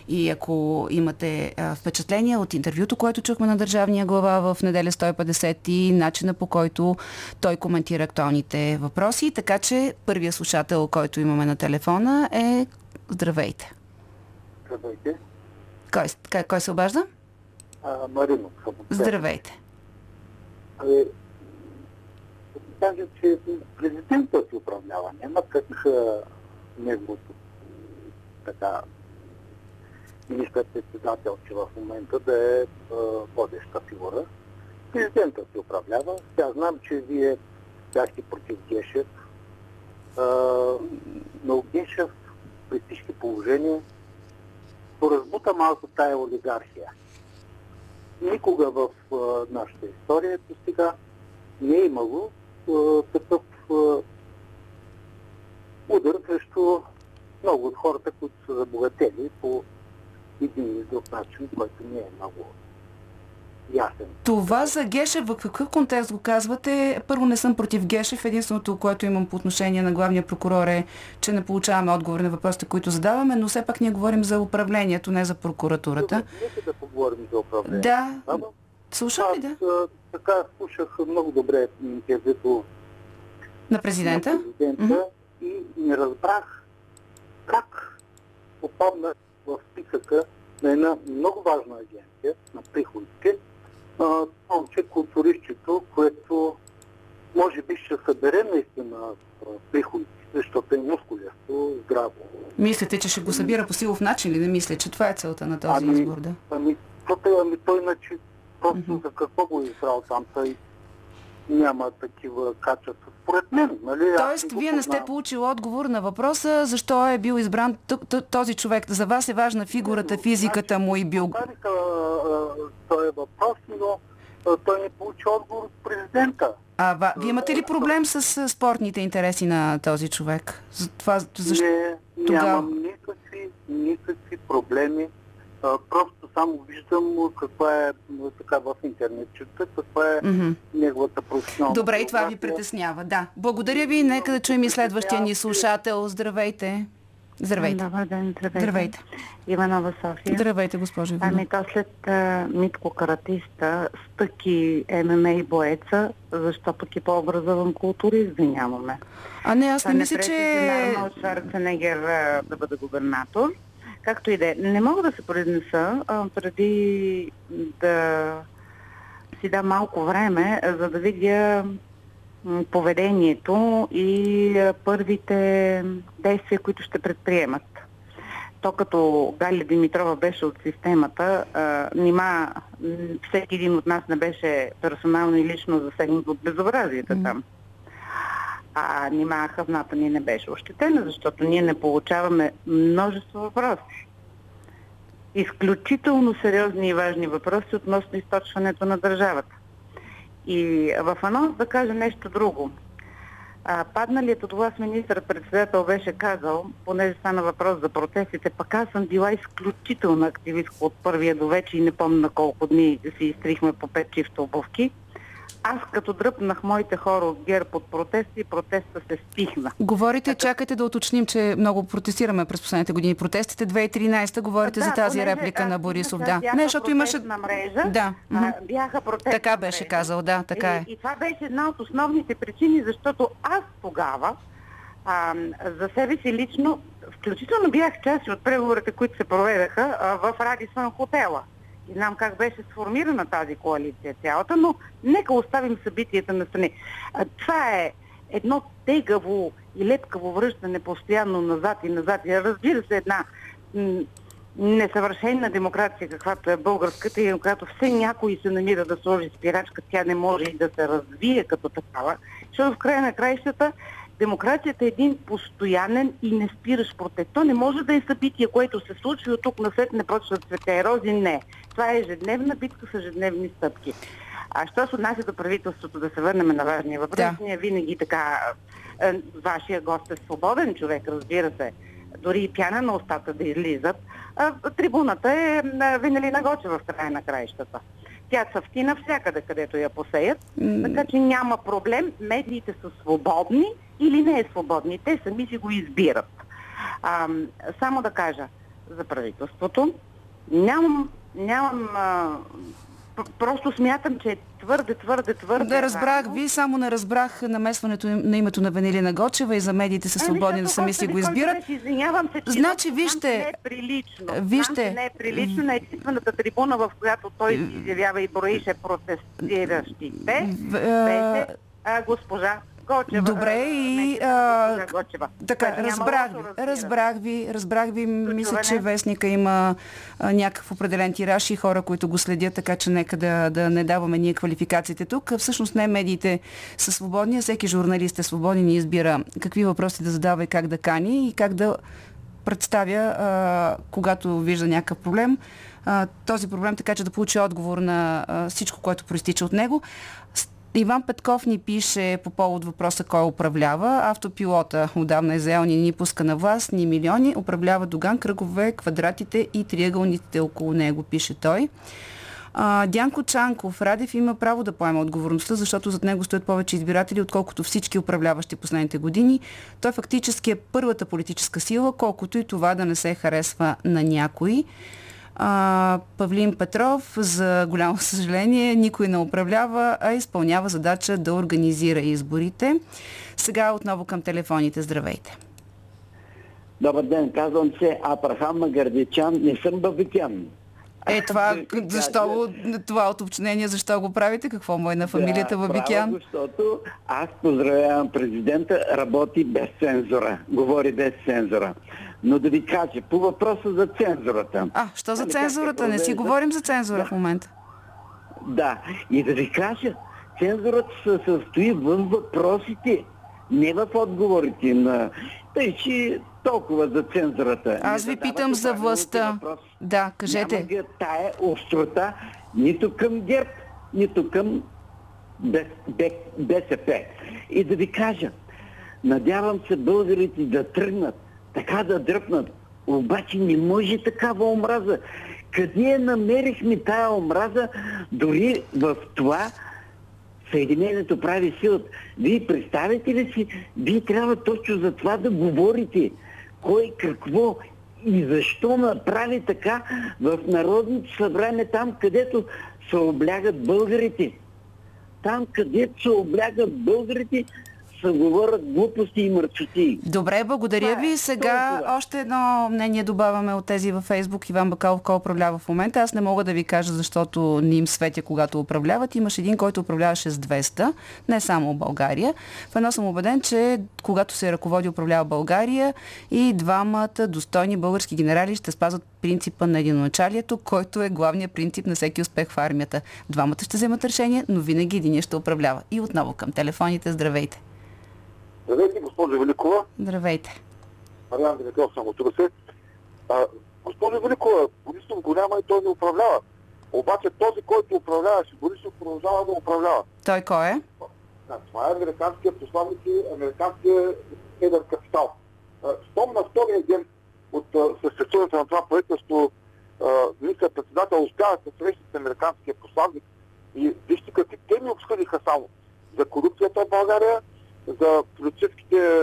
и ако имате а, впечатления от интервюто, което чухме на държавния глава в неделя 150 и начина по който той коментира актуалните въпроси. Така че първия слушател, който имаме на телефона е Здравейте. Здравейте. Кой, кой, кой се обажда? А, Марино. Здравейте. Абе, кажа, че президентът си управлява. Няма как неговото така министър-председател, че в момента да е водеща фигура. Президентът си управлява. Сега знам, че вие бяхте против Гешев, но Гешев при всички положения поразбута малко тая олигархия. Никога в нашата история до сега не е имало такъв удар срещу много от хората, които са забогатели по един или друг начин, който не е много ясен. Това за Гешев, в какъв контекст го казвате? Първо не съм против Гешев. Единственото, което имам по отношение на главния прокурор е, че не получаваме отговори на въпросите, които задаваме, но все пак ние говорим за управлението, не за прокуратурата. Нека да поговорим за управлението. Да. Слушам ли да? така слушах много добре интервюто на президента, на президента mm-hmm. и не разбрах как попадна в списъка на една много важна агенция на приходите, момче културистчето, което може би ще събере наистина приходите, защото е мускулесто, здраво. Мислите, че ще го събира по силов начин или не мисля, че това е целта на този ами, избор, да? Ами, ами той иначе Просто mm-hmm. за какво го е избрал там? Той няма такива качества. Според мен, нали? Тоест, вие не сте получили отговор на въпроса защо е бил избран този човек. За вас е важна фигурата, физиката му и бил... Той е въпрос, но той не получи отговор от президента. А ва, вие имате ли проблем с спортните интереси на този човек? За това, защо... Не, нямам никакви, никакви проблеми. Просто само виждам каква е така в интернет, чета каква е mm-hmm. неговата професионална. Добре, и това ви притеснява, да. Благодаря ви, нека да чуем и следващия ни слушател. Здравейте. Здравейте. Добър ден, здравейте. Здравейте. Иванова София. Здравейте, госпожо Иванова. Ами то след а, Митко Каратиста, стъки ММА и боеца, защо пък и по-образован културист да нямаме? А не, аз не мисля, че... Шварценегер да бъде губернатор. Както и да е. Не мога да се произнеса а, преди да си дам малко време, за да видя поведението и първите действия, които ще предприемат. то като Галя Димитрова беше от системата, а, нима всеки един от нас не беше персонално и лично засегнат от безобразията mm. там. А нима хъвната ни не беше ощетена, защото ние не получаваме множество въпроси. Изключително сериозни и важни въпроси относно източването на държавата. И в анонс да кажа нещо друго. А, падналият от власт министър-председател беше казал, понеже стана въпрос за протестите, пък аз съм била изключителна активистка от първия до вече и не помня колко дни си изтрихме по пет чифта обувки аз като дръпнах моите хора от ГЕРБ от протести, протеста се стихна. Говорите, така... чакайте да уточним, че много протестираме през последните години. Протестите 2013 говорите да, за тази понеже, реплика а, на Борисов. Да, не, защото имаше... Мрежа, да. А, бяха протести. Така беше казал, да, така е. И, и това беше една от основните причини, защото аз тогава а, за себе си лично, включително бях част от преговорите, които се проведаха а, в Радисон хотела. И знам как беше сформирана тази коалиция цялата, но нека оставим събитията на страни. Това е едно тегаво и лепкаво връщане постоянно назад и назад. Разбира се, една несъвършена демокрация, каквато е българската, и когато все някой се намира да сложи спирачка, тя не може и да се развие като такава, защото в края на краищата демокрацията е един постоянен и не спираш протест. То не може да е събитие, което се случва от тук на след не почва цвете е рози. Не. Това е ежедневна битка с ежедневни стъпки. А що се отнася до правителството, да се върнем на важния въпрос, да. ние винаги така, е, вашия гост е свободен човек, разбира се, дори и пяна на устата да излизат. А, трибуната е Винелина Гочева в края на краищата. Тя цъфти навсякъде, където я посеят, mm. така че няма проблем. Медиите са свободни или не е свободни. Те сами си го избират. А, само да кажа за правителството. Нямам, нямам а, просто смятам, че е твърде, твърде, твърде. Да, разбрах ви, само не разбрах намесването на името на Венелина Гочева и за медиите са ами, свободни да сами си го избират. Извинявам се, че значи, вижте, не е прилично. Вижте, не е прилично на единствената трибуна, в която той изявява и броише протестиращите, беше а, госпожа Гочева. Добре и... А, Гочева. Така, разбрах ви, разбрах ви, разбрах ви. Мисля, че вестника има а, някакъв определен тираж и хора, които го следят, така че нека да, да не даваме ние квалификациите тук. Всъщност не медиите са свободни, а всеки журналист е свободен и избира какви въпроси да задава и как да кани и как да представя, а, когато вижда някакъв проблем, а, този проблем така, че да получи отговор на а, всичко, което проистича от него. Иван Петков ни пише по повод въпроса кой управлява. Автопилота отдавна е заел ни ни пуска на власт, ни милиони. Управлява Доган, кръгове, квадратите и триъгълните около него, пише той. А, Дянко Чанков, Радев има право да поема отговорността, защото зад него стоят повече избиратели, отколкото всички управляващи последните години. Той фактически е първата политическа сила, колкото и това да не се харесва на някой. А, Павлин Петров, за голямо [LAUGHS] съжаление, никой не управлява, а изпълнява задача да организира изборите. Сега отново към телефоните. Здравейте! Добър ден, казвам се Апрахам Магардичан, не съм бабикян. Е, това, защо, това уточнение, защо го правите? Какво му е на фамилията да, Бабикян? защото аз поздравявам президента, работи без цензура, говори без цензура. Но да ви кажа, по въпроса за цензурата. А, що за ами, цензурата? Не си говорим за цензура да. в момента. Да, и да ви кажа, цензурата се състои в въпросите, не в отговорите на... Тъй, че толкова за цензурата. Аз ви питам за властта. Да, кажете. Няма тая острота нито към ГЕРБ, нито към БСП. И да ви кажа, надявам се българите да тръгнат така да дръпнат. Обаче не може такава омраза. Къде намерихме тая омраза? Дори в това Съединението прави силата. Вие представите ли си, вие трябва точно за това да говорите. Кой, какво и защо направи така в Народното събрание, там където се облягат българите. Там където се облягат българите, се говорят глупости и мърчоти. Добре, благодаря ви. Сега още едно мнение добавяме от тези във Фейсбук. Иван Бакалов, кой управлява в момента. Аз не мога да ви кажа, защото не им светя, когато управляват. Имаш един, който управляваше с 200, не само България. В едно съм убеден, че когато се ръководи управлява България и двамата достойни български генерали ще спазват принципа на единоначалието, който е главният принцип на всеки успех в армията. Двамата ще вземат решение, но винаги един ще управлява. И отново към телефоните. Здравейте! Здравейте, госпожо Великова. Здравейте. Мариан Димитров съм от Русе. госпожо Великова, Борисов го няма и той не управлява. Обаче този, който управляваше Борисов, продължава да управлява. Той кой е? Да, това е американският посланник и американския едър капитал. Щом на втория ден от съществуването на това правителство министър-председател успява да среща с американския посланник и вижте какви теми обсъдиха само за корупцията в България, за политическите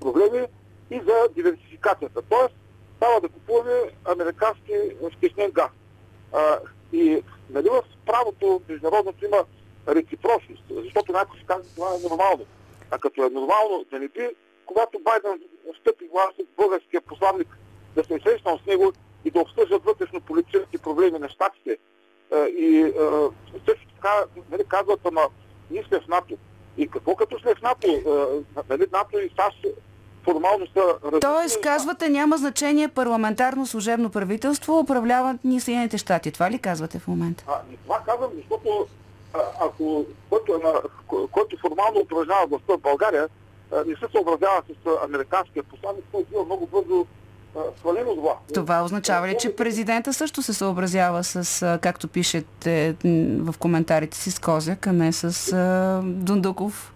проблеми и за диверсификацията. Тоест, става да купуваме американски втечнен газ. И нали в правото международното има реципрочност, защото някой си казва, това е нормално. А като е нормално да не би, когато Байден встъпи глас с българския посланник, да се срещнал с него и да обсъждат вътрешно политически проблеми на щатите. И също така нали, казват, ама ние сме в НАТО. И какво като сме в НАТО? Нали, НАТО и САЩ формално са... Тоест, казвате, няма значение парламентарно служебно правителство, управляват ни Съединените щати. Това ли казвате в момента? А, това казвам, защото ако който, е на, който формално упражнява властта в България, не се съобразява с американския посланник, той бива много бързо свален от власт. Това означава ли, че президента също се съобразява с, както пишете в коментарите си, с Козяк, а не с Дундуков?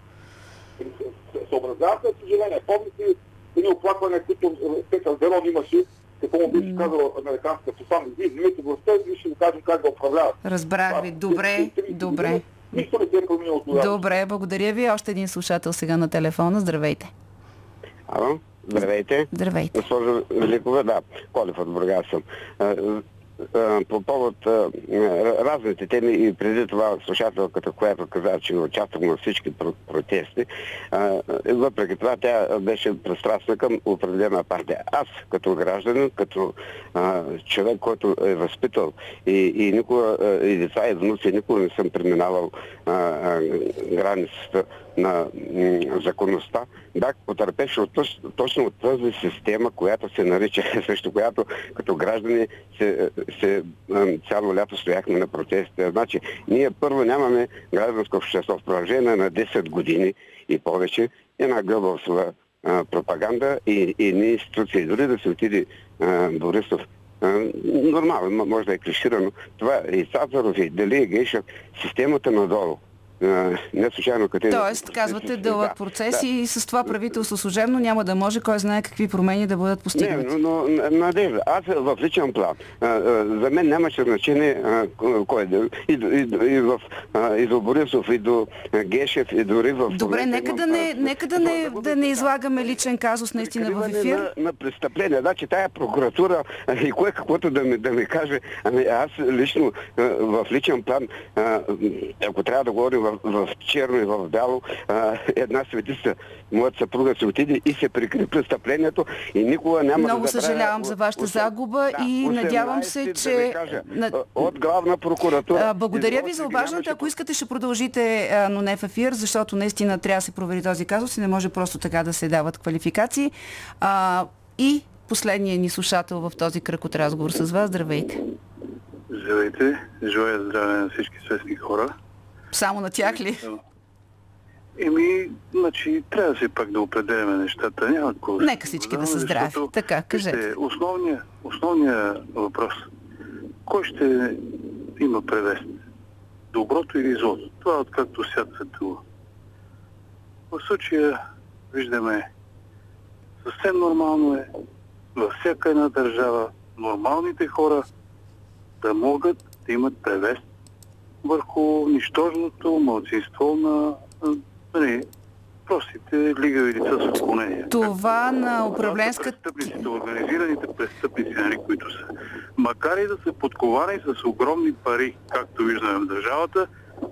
Съобразява се, съжаление. Помните едни оплаквания, които Петър Верон имаше, какво му беше казал американския посланник. Вие вземете властта и ще ви кажем как да управляват. Разбрах ви. Добре, добре. Нищо не се е променило. Добре, благодаря ви. Още един слушател сега на телефона. Здравейте. Ало, здравейте. Здравейте. Госпожо Великова, да, Колев от Бургас съм по повод разните теми и преди това слушателката, която каза, че участвам в всички протести, въпреки това тя беше пристрастна към определена партия. Аз като гражданин, като човек, който е възпитал и, и никога и деца и внуци, никога не съм преминавал границата на законността, бях потърпевши от, точно от тази система, която се нарича, [LAUGHS] срещу която като граждани се, се, цяло лято стояхме на протестите. Значи, ние първо нямаме гражданско общество в продължение на 10 години и повече, една гълбовсова пропаганда и, и не институции. Дори да се отиде а, Борисов нормално, може да е клиширано. Това и Цацаров, и Дали, и Гейшев, системата надолу не случайно къде... Тоест, казвате дълъг да, процес да. и с това правителство служебно няма да може кой знае какви промени да бъдат постигнати. Не, но, но надежда. Аз в личен план. За мен нямаше значение кой е. И, и, и, в, и до Борисов, и до Гешев, и дори в... Добре, нека да не, нека да не, да не излагаме личен казус наистина в ефир. На, на престъпление. Значи тая прокуратура и кое каквото да ми, да ми каже, ами аз лично в личен план, ако трябва да говорим в, в черно и в бяло една светица, моята съпруга се отиде и се прикри престъплението и никога няма Много да съжалявам за вашата загуба да, и надявам се, че... Да от главна прокуратура... Благодаря ви за обаждането. Ако искате, ще продължите, но не в ефир, защото наистина трябва да се провери този казус и не може просто така да се дават квалификации. А, и последният ни слушател в този кръг от разговор с вас. Здравейте! Здравейте! Желая здраве на всички свестни хора. Само на тях ли? Еми, значи, трябва си пак да определяме нещата. Няма какво Нека всички да са здрави. Така, кажете. Основният основния въпрос. Кой ще има превес? Доброто или злото? Това е откакто свят светува. В случая виждаме съвсем нормално е във всяка една държава нормалните хора да могат да имат превес върху нищожното мълцинство на нали, простите лигави лица с отклонения. Това на управленска... Престъпниците, организираните престъпници, нали, които са. Макар и да са подковани с огромни пари, както виждаме в държавата,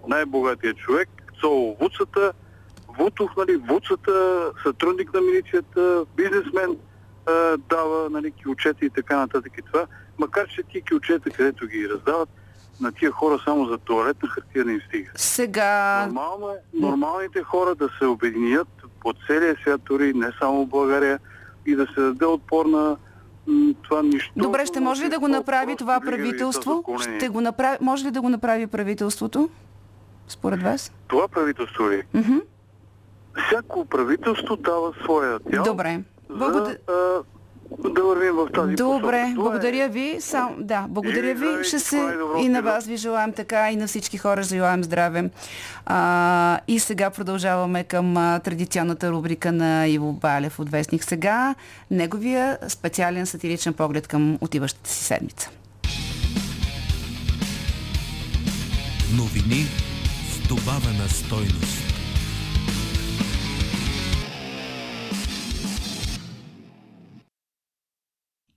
най-богатият човек, Цоло Вуцата, Вутов, нали, Вуцата, сътрудник на милицията, бизнесмен, а, дава нали, килчета и така нататък и това. Макар, че тия килчета, където ги раздават, на тия хора само за туалетна хартия не им стига. Сега... Нормално е нормалните хора да се обединят по целия свят, дори не само в България, и да се даде отпор на това нищо. Добре, ще може ли да го направи това правителство? Ще го направи, може ли да го направи правителството? Според вас? Това правителство ли? Mm-hmm. Всяко правителство дава своя дял. Добре. Благодаря. За, да вървим в тази Добре, посока. благодаря ви. Сам, да, благодаря ви. Ще се и на вас ви желаем така, и на всички хора желаем здраве. А, и сега продължаваме към а, традиционната рубрика на Иво Балев от Вестник. Сега неговия специален сатиричен поглед към отиващата си седмица. Новини с добавена стойност.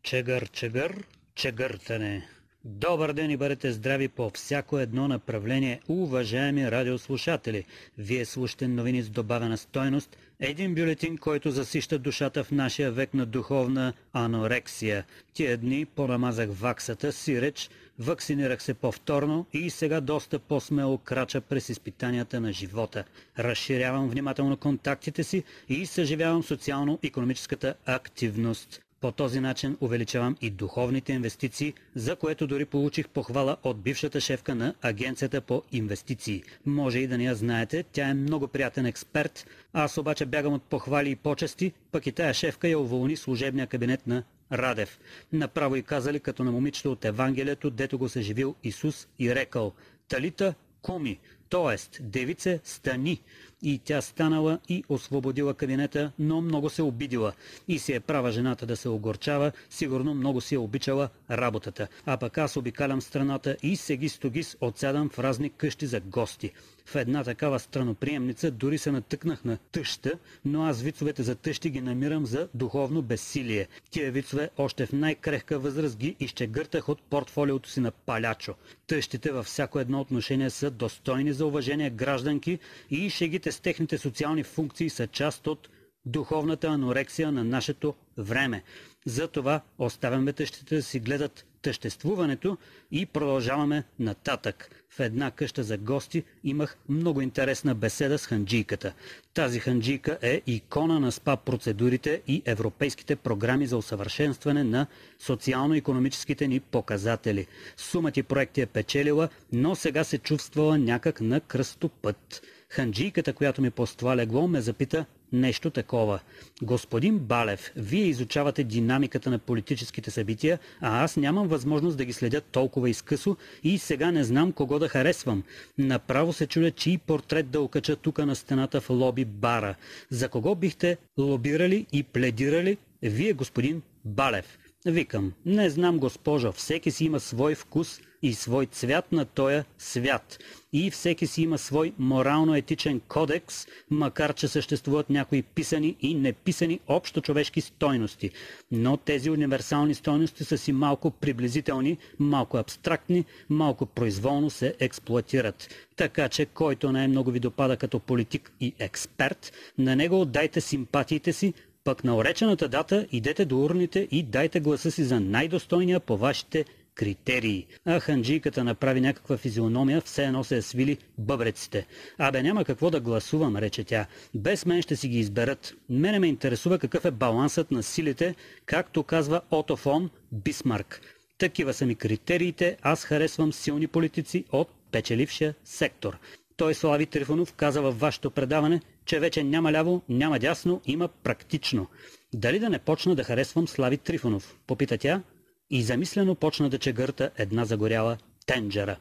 Чегър, чегър, чегъртане. Добър ден и бъдете здрави по всяко едно направление, уважаеми радиослушатели. Вие слушате новини с добавена стойност, един бюлетин, който засища душата в нашия век на духовна анорексия. Тия дни понамазах ваксата, сиреч, вакцинирах се повторно и сега доста по-смело крача през изпитанията на живота. Разширявам внимателно контактите си и съживявам социално-економическата активност. По този начин увеличавам и духовните инвестиции, за което дори получих похвала от бившата шефка на Агенцията по инвестиции. Може и да не я знаете, тя е много приятен експерт, аз обаче бягам от похвали и почести, пък и тая шефка я уволни служебния кабинет на Радев. Направо и казали като на момичето от Евангелието, дето го съживил Исус и рекал «Талита куми», т.е. девице стани. И тя станала и освободила кабинета, но много се обидила. И си е права жената да се огорчава, сигурно много си е обичала работата. А пък аз обикалям страната и сегис-тогис отсядам в разни къщи за гости. В една такава страноприемница дори се натъкнах на тъща, но аз вицовете за тъщи ги намирам за духовно безсилие. Тия вицове още в най-крехка възраст ги изчегъртах от портфолиото си на палячо. Тъщите във всяко едно отношение са достойни за уважение гражданки и шегите с техните социални функции са част от духовната анорексия на нашето време. Затова оставяме тъщите да си гледат тъществуването и продължаваме нататък. В една къща за гости имах много интересна беседа с ханджийката. Тази ханджийка е икона на СПА процедурите и европейските програми за усъвършенстване на социално-економическите ни показатели. Сумата и проекти е печелила, но сега се чувствала някак на кръстопът. Ханджийката, която ми по това легло, ме запита нещо такова. Господин Балев, вие изучавате динамиката на политическите събития, а аз нямам възможност да ги следя толкова изкъсо и сега не знам кого да харесвам. Направо се чудя, чий портрет да окача тука на стената в лоби бара. За кого бихте лобирали и пледирали вие, господин Балев? Викам, не знам, госпожо, всеки си има свой вкус и свой цвят на тоя свят. И всеки си има свой морално-етичен кодекс, макар че съществуват някои писани и неписани общо човешки стойности. Но тези универсални стойности са си малко приблизителни, малко абстрактни, малко произволно се експлуатират. Така че, който най-много ви допада като политик и експерт, на него отдайте симпатиите си, пък на уречената дата идете до урните и дайте гласа си за най-достойния по вашите критерии. А ханджийката направи някаква физиономия, все едно се е свили бъбреците. Абе няма какво да гласувам, рече тя. Без мен ще си ги изберат. Мене ме интересува какъв е балансът на силите, както казва Отофон Бисмарк. Такива са ми критериите, аз харесвам силни политици от печелившия сектор. Той Слави Трифонов каза във вашето предаване, че вече няма ляво, няма дясно, има практично. Дали да не почна да харесвам Слави Трифонов? Попита тя и замислено почна да чегърта една загоряла тенджера.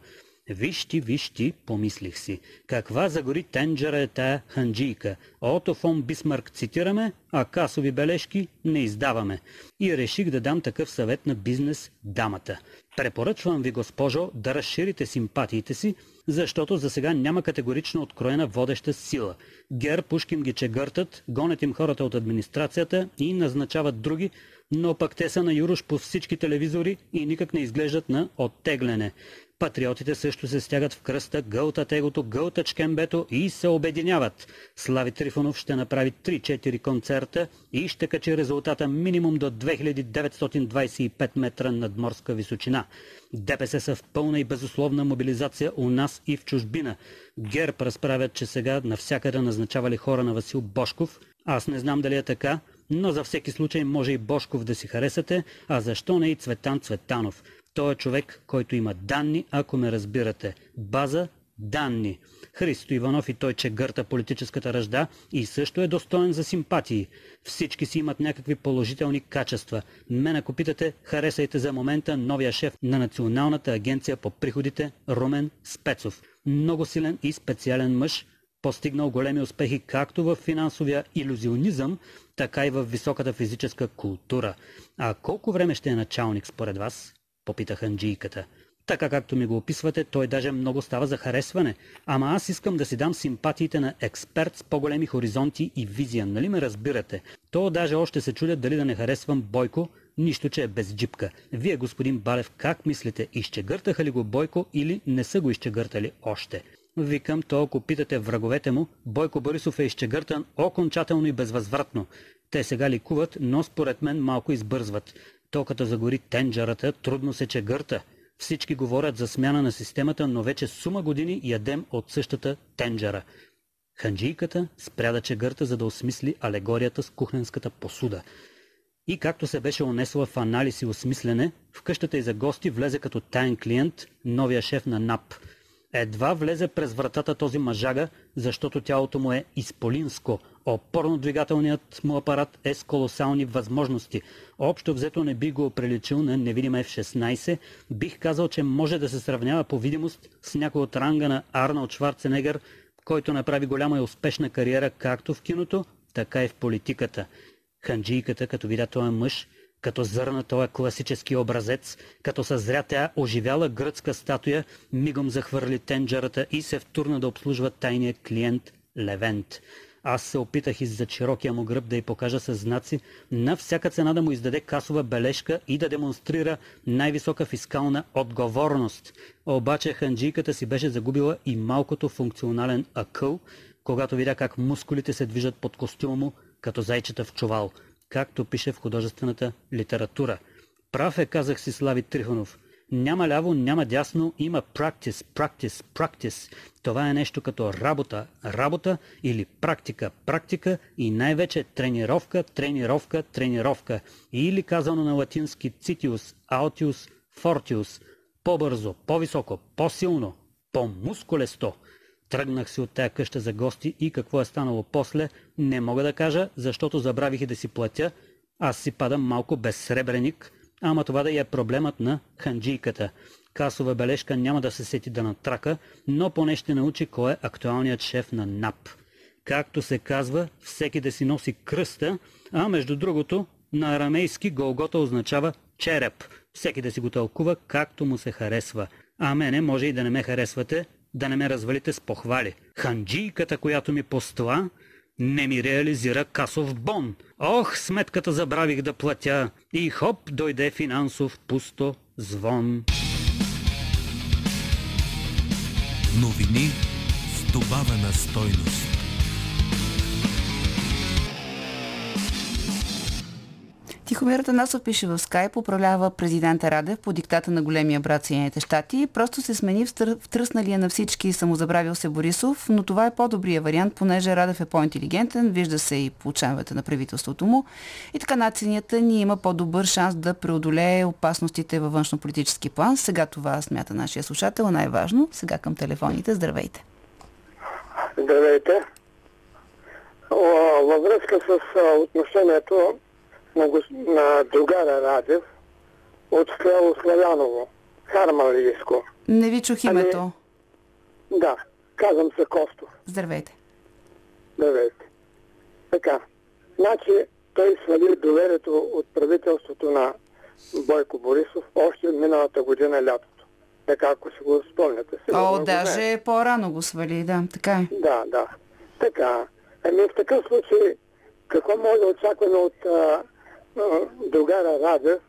Виж ти, виж ти, помислих си. Каква загори тенджера е тая ханджийка? Ото фон Бисмарк цитираме, а касови бележки не издаваме. И реших да дам такъв съвет на бизнес дамата. Препоръчвам ви, госпожо, да разширите симпатиите си, защото за сега няма категорично откроена водеща сила. Гер Пушкин ги чегъртат, гонят им хората от администрацията и назначават други, но пък те са на Юруш по всички телевизори и никак не изглеждат на оттегляне. Патриотите също се стягат в кръста, гълта тегото, гълта чкембето и се обединяват. Слави Трифонов ще направи 3-4 концерта и ще качи резултата минимум до 2925 метра надморска височина. ДПС са в пълна и безусловна мобилизация у нас и в чужбина. ГЕРБ разправят, че сега навсякъде назначавали хора на Васил Бошков. Аз не знам дали е така, но за всеки случай може и Бошков да си харесате, а защо не и Цветан Цветанов. Той е човек, който има данни, ако ме разбирате. База данни. Христо Иванов и той, че гърта политическата ръжда и също е достоен за симпатии. Всички си имат някакви положителни качества. Мен ако питате, харесайте за момента новия шеф на Националната агенция по приходите Румен Спецов. Много силен и специален мъж, постигнал големи успехи както в финансовия иллюзионизъм, така и в високата физическа култура. А колко време ще е началник според вас? попита ханджийката. Така както ми го описвате, той даже много става за харесване. Ама аз искам да си дам симпатиите на експерт с по-големи хоризонти и визия, нали ме разбирате? То даже още се чудят дали да не харесвам Бойко, нищо, че е без джипка. Вие, господин Балев, как мислите, изчегъртаха ли го Бойко или не са го изчегъртали още? Викам, то ако питате враговете му, Бойко Борисов е изчегъртан окончателно и безвъзвратно. Те сега ликуват, но според мен малко избързват. То като загори тенджарата, трудно се чегърта. Всички говорят за смяна на системата, но вече сума години ядем от същата тенджара. Ханджийката спря да чегърта, за да осмисли алегорията с кухненската посуда. И както се беше унесла в анализ и осмислене, в къщата и за гости влезе като таен клиент новия шеф на НАП – едва влезе през вратата този мъжага, защото тялото му е изполинско. Опорно-двигателният му апарат е с колосални възможности. Общо взето не би го приличил на невидим F-16. Бих казал, че може да се сравнява по видимост с някой от ранга на Арнолд Шварценегър, който направи голяма и успешна кариера както в киното, така и в политиката. Ханджийката, като видя този мъж, като зърна този класически образец, като съзря тя оживяла гръцка статуя, мигом захвърли тенджерата и се втурна да обслужва тайния клиент Левент. Аз се опитах из-за широкия му гръб да й покажа с знаци, на всяка цена да му издаде касова бележка и да демонстрира най-висока фискална отговорност. Обаче ханджийката си беше загубила и малкото функционален акъл, когато видя как мускулите се движат под костюма му, като зайчета в чувал – както пише в художествената литература. Прав е, казах си Слави Трифонов. Няма ляво, няма дясно, има практис, практис, практис. Това е нещо като работа, работа или практика, практика и най-вече тренировка, тренировка, тренировка. Или казано на латински цитиус, аутиус, фортиус. По-бързо, по-високо, по-силно, по-мускулесто – Тръгнах си от тая къща за гости и какво е станало после, не мога да кажа, защото забравих и да си платя. Аз си падам малко без сребреник, ама това да е проблемът на ханджийката. Касова бележка няма да се сети да натрака, но поне ще научи кой е актуалният шеф на НАП. Както се казва, всеки да си носи кръста, а между другото, на арамейски Голгота означава череп. Всеки да си го тълкува както му се харесва. А мене може и да не ме харесвате, да не ме развалите с похвали. Ханджийката, която ми постла, не ми реализира касов бон. Ох, сметката забравих да платя. И хоп, дойде финансов пусто звон. Новини с добавена стойност. Тихомир Танасов пише в скайп, управлява президента Радев по диктата на големия брат Съединените щати. Просто се смени в втръсналия на всички самозабравил се Борисов, но това е по-добрия вариант, понеже Радев е по-интелигентен, вижда се и получаването на правителството му. И така нацията ни има по-добър шанс да преодолее опасностите във външно-политически план. Сега това смята нашия слушател най-важно. Сега към телефоните. Здравейте! Здравейте! Във връзка с отношението на, гос... на другара Радев от Стрело Славяново, Хармалийско. Не ви чух ами, името. Ами, да, казвам се Костов. Здравейте. Здравейте. Така, значи той свали доверието от правителството на Бойко Борисов още миналата година лятото. Така, ако си го спомняте. О, даже по-рано го свали, да, така е. Да, да. Така. Ами в такъв случай, какво може да очакваме от а, другара Радев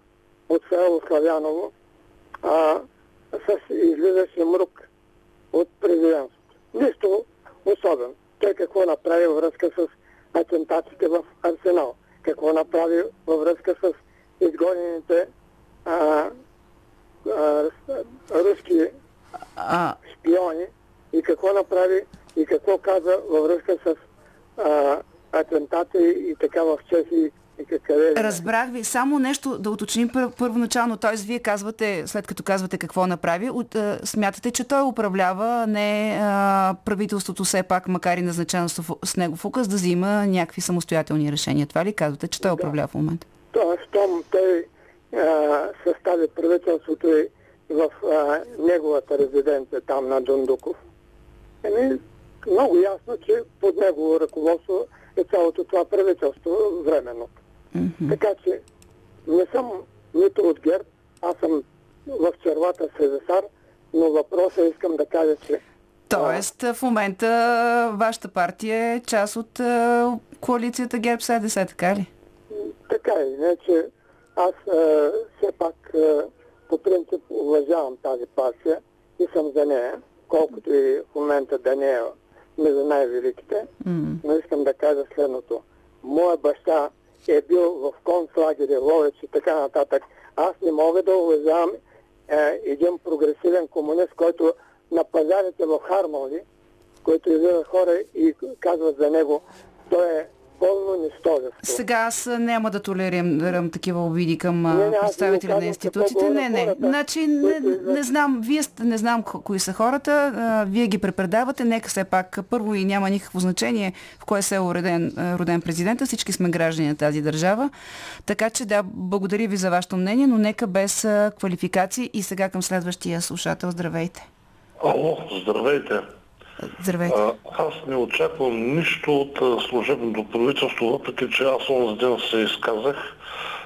от село Славяново а, с излизаше мрук от президентството. Нищо особено. Той какво направи във връзка с атентатите в Арсенал? Какво направи във връзка с изгонените а, а, руски шпиони и какво направи и какво каза във връзка с а, атентати и така в Чехия къде Разбрах ви. Само нещо да уточним пър- първоначално. Т.е. вие казвате, след като казвате какво направи, от, а, смятате, че той управлява, не а, правителството все пак, макар и назначено с, него в указ, да взима някакви самостоятелни решения. Това ли казвате, че той да. управлява в момента? Тоест, щом той а, състави правителството и в а, неговата резиденция там на Дундуков, еми, много ясно, че под негово ръководство е цялото това правителство временно. Mm-hmm. Така че не съм нито от ГЕРБ, аз съм в червата Сезесар, но въпроса искам да кажа, че... Тоест, в момента вашата партия е част от коалицията ГЕРБ СДС, така ли? Така е, не, че аз uh, все пак uh, по принцип уважавам тази партия и съм за нея, колкото и в момента да не е между най-великите, mm. но искам да кажа следното. Моя баща е бил в концлагере, Ловеч и така нататък. Аз не мога да уважавам е, един прогресивен комунист, който на пазарите в Хармони, който излизат хора и казват за него, той е пълно нищожество. Сега аз няма да толерирам такива обиди към не, не, представители на институциите. Не, не. Значи, не, не, знам, вие не знам кои са хората, а, вие ги препредавате, нека все пак първо и няма никакво значение в кое се е роден, роден президента, всички сме граждани на тази държава. Така че да, благодаря ви за вашето мнение, но нека без квалификации и сега към следващия слушател. Здравейте. Ало, здравейте. Здравейте. А, аз не очаквам нищо от служебното правителство, въпреки че аз онзи ден се изказах.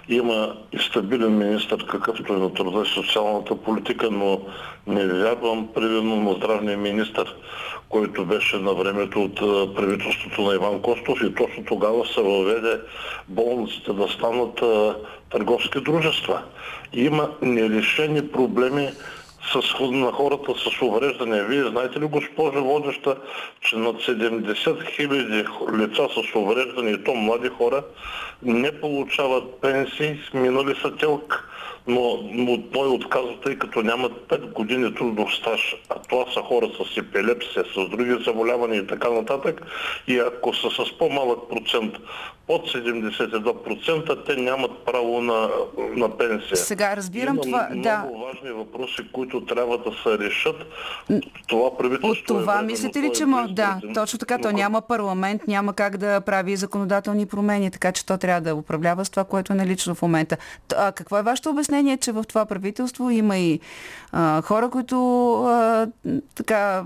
Има и стабилен министр, какъвто е на труда и социалната политика, но не вярвам примерно на здравния министр, който беше на времето от правителството на Иван Костов и точно тогава се въведе болниците да станат търговски дружества. Има нерешени проблеми с, на хората с увреждания. Вие знаете ли, госпожа водеща, че над 70 хиляди лица с увреждания, и то млади хора, не получават пенсии, минали са телк но, но той отказва, тъй като нямат 5 години трудов стаж, а това са хора с епилепсия, с други заболявания и така нататък. И ако са с по-малък процент, под 72%, те нямат право на, на пенсия. Сега разбирам Има това. много да. важни въпроси, които трябва да се решат. Това правителство От това е мислите ли, че ма... Да, точно така. То няма парламент, няма как да прави законодателни промени, така че то трябва да управлява с това, което е налично в момента. А какво е вашето обяснение? обяснение, че в това правителство има и а, хора, които а, така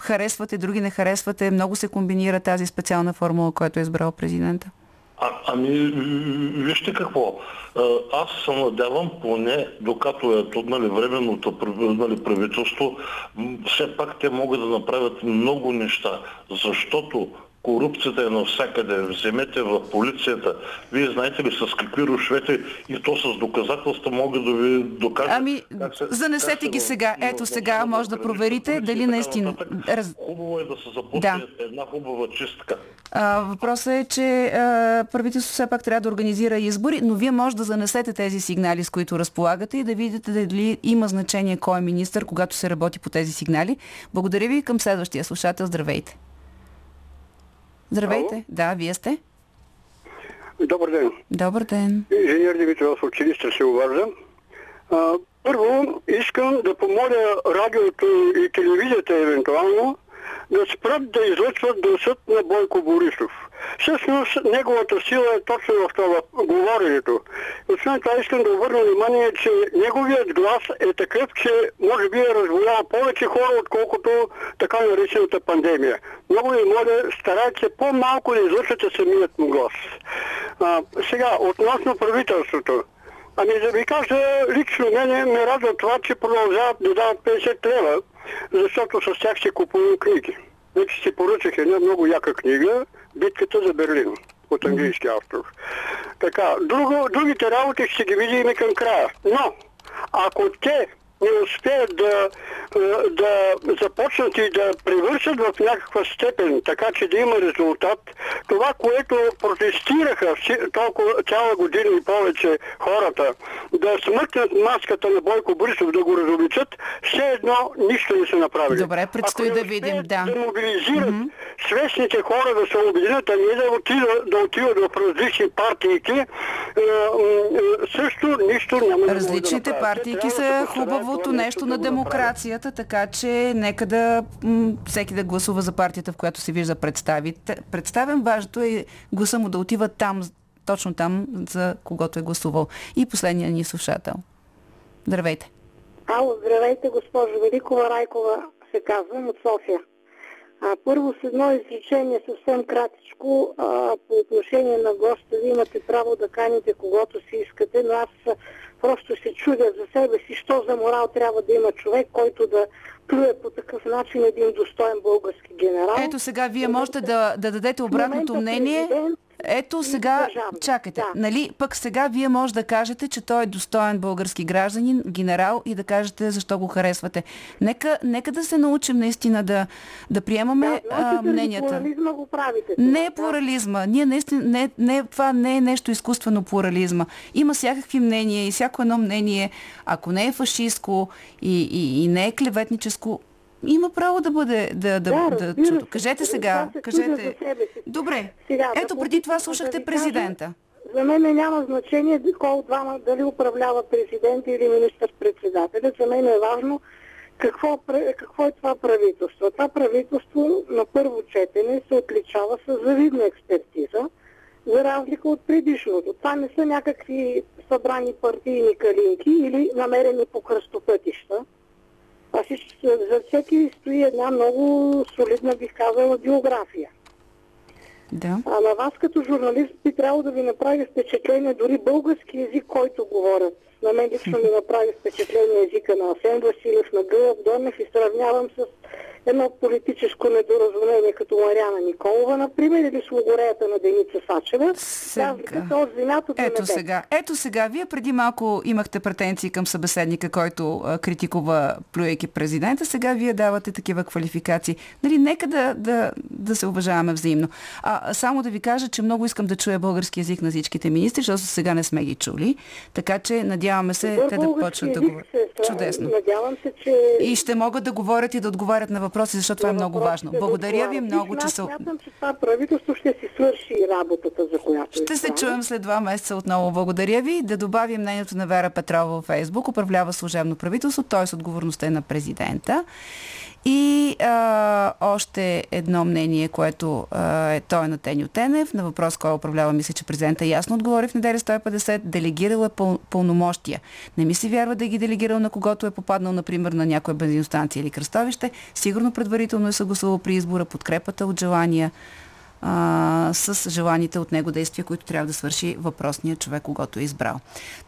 харесвате, други не харесвате. Много се комбинира тази специална формула, която е избрал президента. А, ами, вижте какво. Аз се надявам поне, докато е нали, временното нали, правителство, все пак те могат да направят много неща, защото корупцията е навсякъде. Вземете в полицията. Вие знаете ли с какви рушвете и то с доказателства могат да ви докажат. Ами, се, занесете ги сега. Ето сега може да проверите дали наистина... Раз... Хубаво е да се започне да. една хубава чистка. Въпросът е, че правителството все пак трябва да организира избори, но вие може да занесете тези сигнали, с които разполагате и да видите дали има значение кой е министър, когато се работи по тези сигнали. Благодаря ви към следващия слушател. Здравейте! Здравейте. Ало? Да, вие сте. Добър ден. Добър ден. Инженер Димитров училище се обажда. Първо искам да помоля радиото и телевизията евентуално да спрат да излъчват гласът на Бойко Борисов. Всъщност неговата сила е точно в това говоренето. Освен това искам да обърна внимание, че неговият глас е такъв, че може би е разволял повече хора, отколкото така наречената пандемия. Много ви моля, старайте по-малко да излъчвате самият му глас. А, сега, относно правителството. Ами да ви кажа, лично мене ме радва това, че продължават да дават 50 лева, защото с тях ще купувам книги. Вече си поръчах една много яка книга, Битката за Берлин. от английски автор. Така, друго, другите работи ще ги видим към края. Но, ако те не успеят да, е, да започнат и да превършат в някаква степен, така че да има резултат, това, което протестираха толкова цяла година и повече хората, да смъкнат маската на Бойко Борисов, да го разобличат, все едно нищо не са направили. Добре, предстои да видим, да. да мобилизират mm-hmm. свестните хора да се обединят, а не да отидат, да отиват в различни партии, е, е, също нищо няма Различните да партии са хубаво първото нещо на демокрацията, така че нека да м- всеки да гласува за партията, в която се вижда представен. Важното е гласа му да отива там, точно там, за когото е гласувал. И последния ни слушател. Здравейте. Ало, здравейте, госпожо Великова Райкова, се казвам от София. А, първо с едно изречение съвсем кратичко а, по отношение на госта. Ви имате право да каните когото си искате, но аз просто се чудя за себе си, що за морал трябва да има човек, който да плюе по такъв начин един достоен български генерал. Ето сега вие можете да, да дадете обратното мнение. Ето сега, чакайте, да. нали, пък сега вие може да кажете, че той е достоен български гражданин, генерал и да кажете защо го харесвате. Нека, нека да се научим наистина да, да приемаме да, а, мненията. Плурализма го правите. Не е плурализма. Ние наистина, не, не, това не е нещо изкуствено плурализма. Има всякакви мнения и всяко едно мнение, ако не е фашистско и, и, и не е клеветническо, има право да бъде да, да, да, да чуто. Кажете сега, кажете. Добре. Сега, Ето да преди това слушахте да президента. За мен няма значение кой от двама дали управлява президент или министър-председателя. За мен е важно какво, какво е това правителство. Това правителство на първо четене се отличава с завидна експертиза, за разлика от предишното. Това не са някакви събрани партийни калинки или намерени по кръстопътища а за всеки стои една много солидна, бих казала, биография. Да. А на вас като журналист би трябвало да ви направи впечатление дори български език, който говорят. На мен лично ми направи впечатление езика на Асен Василев, на Гълъб Донев и сравнявам с едно политическо недоразумение като Мариана Николова, например, или с логореята на Деница Сачева. Сега. От земята Ето сега. Ето сега. Вие преди малко имахте претенции към събеседника, който а, критикува плюейки президента. Сега вие давате такива квалификации. Нали, нека да, да, да се уважаваме взаимно. А, само да ви кажа, че много искам да чуя български язик на всичките министри, защото сега не сме ги чули. Така че надяваме се Добър те да почнат да говорят. Чудесно. Надявам се, че... И ще могат да говорят и да отговарят на въпроси, защото това е много важно. Благодаря ви много, че се... Смятам, че това правителство ще си свърши работата, за която Ще се чуем след два месеца отново. Благодаря ви. Да добавим мнението на Вера Петрова във Фейсбук. Управлява служебно правителство, т.е. отговорността е на президента. И а, още едно мнение, което а, е той на Теню Тенев. На въпрос, кой управлява, мисля, че президента ясно отговори в неделя 150. Делегирала е пъл, пълномощия. Не ми се вярва да ги делегирал на когото е попаднал, например, на някоя бензиностанция или кръстовище. Сигурно предварително е съгласувал при избора подкрепата от желания а, с желаните от него действия, които трябва да свърши въпросният човек, когато е избрал.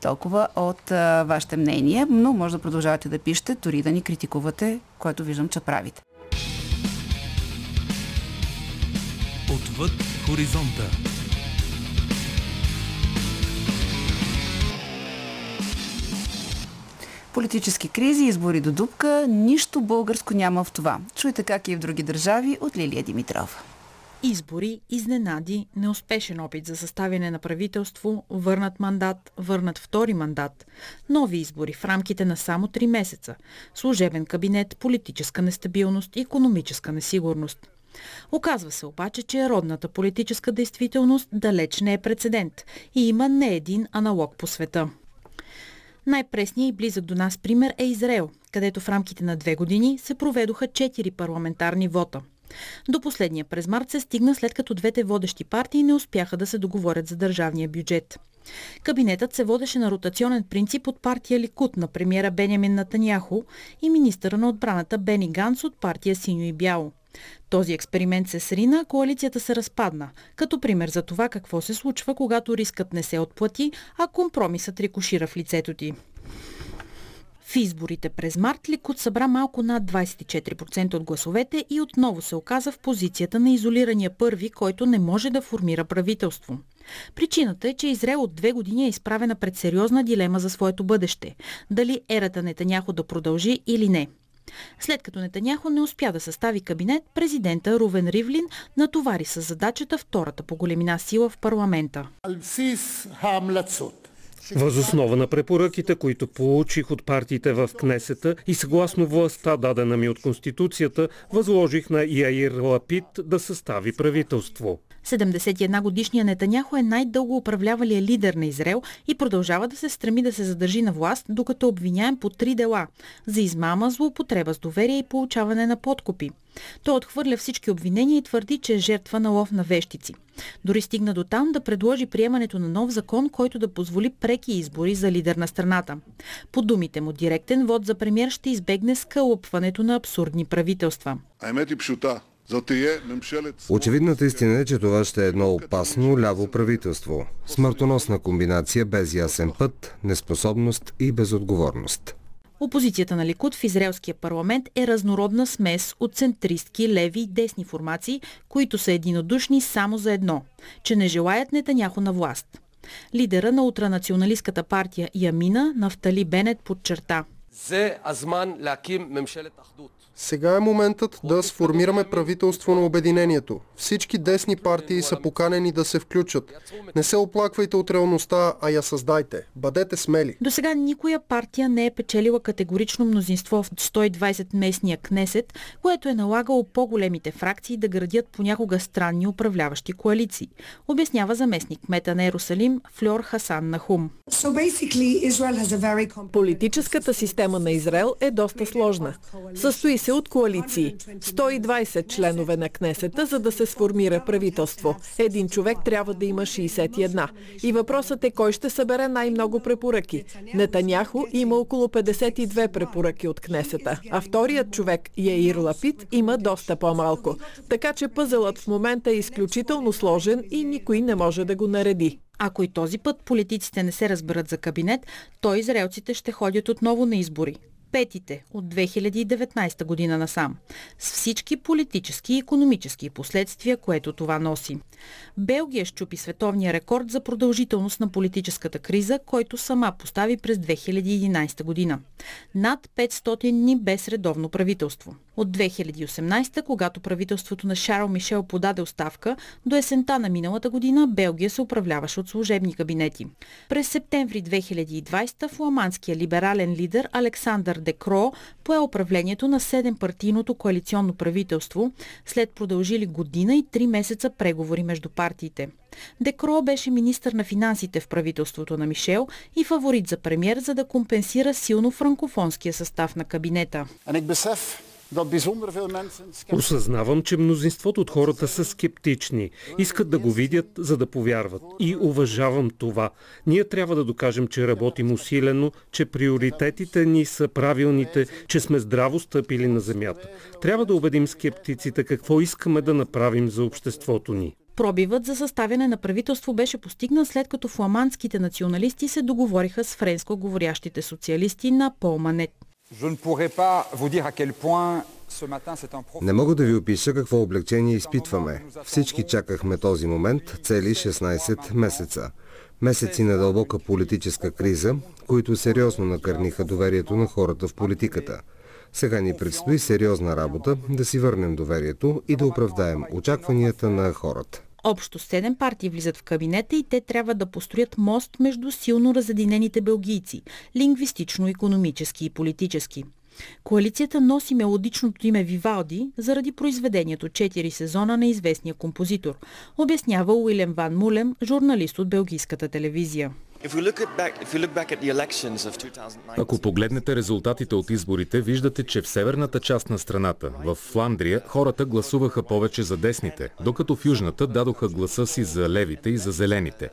Толкова от а, вашите мнения, но може да продължавате да пишете, дори да ни критикувате, което виждам, че правите. Отвъд хоризонта. Политически кризи, избори до дупка, нищо българско няма в това. Чуйте как и в други държави от Лилия Димитрова. Избори, изненади, неуспешен опит за съставяне на правителство, върнат мандат, върнат втори мандат, нови избори в рамките на само 3 месеца, служебен кабинет, политическа нестабилност, економическа несигурност. Оказва се обаче, че родната политическа действителност далеч не е прецедент и има не един аналог по света. Най-пресният и близък до нас пример е Израел, където в рамките на две години се проведоха четири парламентарни вота – до последния през март се стигна след като двете водещи партии не успяха да се договорят за държавния бюджет. Кабинетът се водеше на ротационен принцип от партия Ликут на премиера Бенямин Натаняхо и министъра на отбраната Бени Ганс от партия Синьо и Бяло. Този експеримент се срина, коалицията се разпадна, като пример за това какво се случва, когато рискът не се отплати, а компромисът рикошира в лицето ти. В изборите през март Ликут събра малко над 24% от гласовете и отново се оказа в позицията на изолирания първи, който не може да формира правителство. Причината е, че Израел от две години е изправена пред сериозна дилема за своето бъдеще. Дали ерата Нетаняхо да продължи или не. След като Нетаняхо не успя да състави кабинет, президента Рувен Ривлин натовари с задачата втората по големина сила в парламента. Възоснова на препоръките, които получих от партиите в Кнесета и съгласно властта, дадена ми от Конституцията, възложих на Яир Лапит да състави правителство. 71 годишният Нетаняхо е най-дълго управлявалия лидер на Израел и продължава да се стреми да се задържи на власт, докато обвиняем по три дела – за измама, злоупотреба с доверие и получаване на подкупи. Той отхвърля всички обвинения и твърди, че е жертва на лов на вещици. Дори стигна до там да предложи приемането на нов закон, който да позволи преки избори за лидер на страната. По думите му, директен вод за премьер ще избегне скълъпването на абсурдни правителства. Очевидната истина е, че това ще е едно опасно ляво правителство. Смъртоносна комбинация без ясен път, неспособност и безотговорност. Опозицията на Ликуд в израелския парламент е разнородна смес от центристки, леви и десни формации, които са единодушни само за едно – че не желаят Нетаняхо на власт. Лидера на ултранационалистката партия Ямина, Нафтали Бенет, подчерта – сега е моментът да сформираме правителство на обединението. Всички десни партии са поканени да се включат. Не се оплаквайте от реалността, а я създайте. Бъдете смели. До сега никоя партия не е печелила категорично мнозинство в 120 местния кнесет, което е налагало по-големите фракции да градят понякога странни управляващи коалиции. Обяснява заместник мета на Ерусалим Флор Хасан Нахум. Политическата система на Израел е доста сложна. Състои се от коалиции. 120 членове на Кнесета, за да се сформира правителство. Един човек трябва да има 61. И въпросът е кой ще събере най-много препоръки. Нетаняхо има около 52 препоръки от Кнесета, а вторият човек, Яир Лапит, има доста по-малко. Така че пъзълът в момента е изключително сложен и никой не може да го нареди. Ако и този път политиците не се разберат за кабинет, то израелците ще ходят отново на избори петите от 2019 година насам, с всички политически и економически последствия, което това носи. Белгия щупи световния рекорд за продължителност на политическата криза, който сама постави през 2011 година. Над 500 дни без редовно правителство. От 2018, когато правителството на Шарл Мишел подаде оставка, до есента на миналата година Белгия се управляваше от служебни кабинети. През септември 2020 фламандския либерален лидер Александър Декро пое управлението на 7-партийното коалиционно правителство след продължили година и 3 месеца преговори между партиите. Декро беше министър на финансите в правителството на Мишел и фаворит за премьер, за да компенсира силно франкофонския състав на кабинета. Осъзнавам, че мнозинството от хората са скептични. Искат да го видят, за да повярват. И уважавам това. Ние трябва да докажем, че работим усилено, че приоритетите ни са правилните, че сме здраво стъпили на земята. Трябва да убедим скептиците какво искаме да направим за обществото ни. Пробивът за съставяне на правителство беше постигнат след като фламандските националисти се договориха с френско говорящите социалисти на Полманет. Не мога да ви опиша какво облегчение изпитваме. Всички чакахме този момент цели 16 месеца. Месеци на дълбока политическа криза, които сериозно накърниха доверието на хората в политиката. Сега ни предстои сериозна работа да си върнем доверието и да оправдаем очакванията на хората. Общо седем партии влизат в кабинета и те трябва да построят мост между силно разединените белгийци – лингвистично, економически и политически. Коалицията носи мелодичното име Вивалди заради произведението 4 сезона на известния композитор, обяснява Уилем Ван Мулем, журналист от белгийската телевизия. Ако погледнете резултатите от изборите, виждате, че в северната част на страната, в Фландрия, хората гласуваха повече за десните, докато в южната дадоха гласа си за левите и за зелените.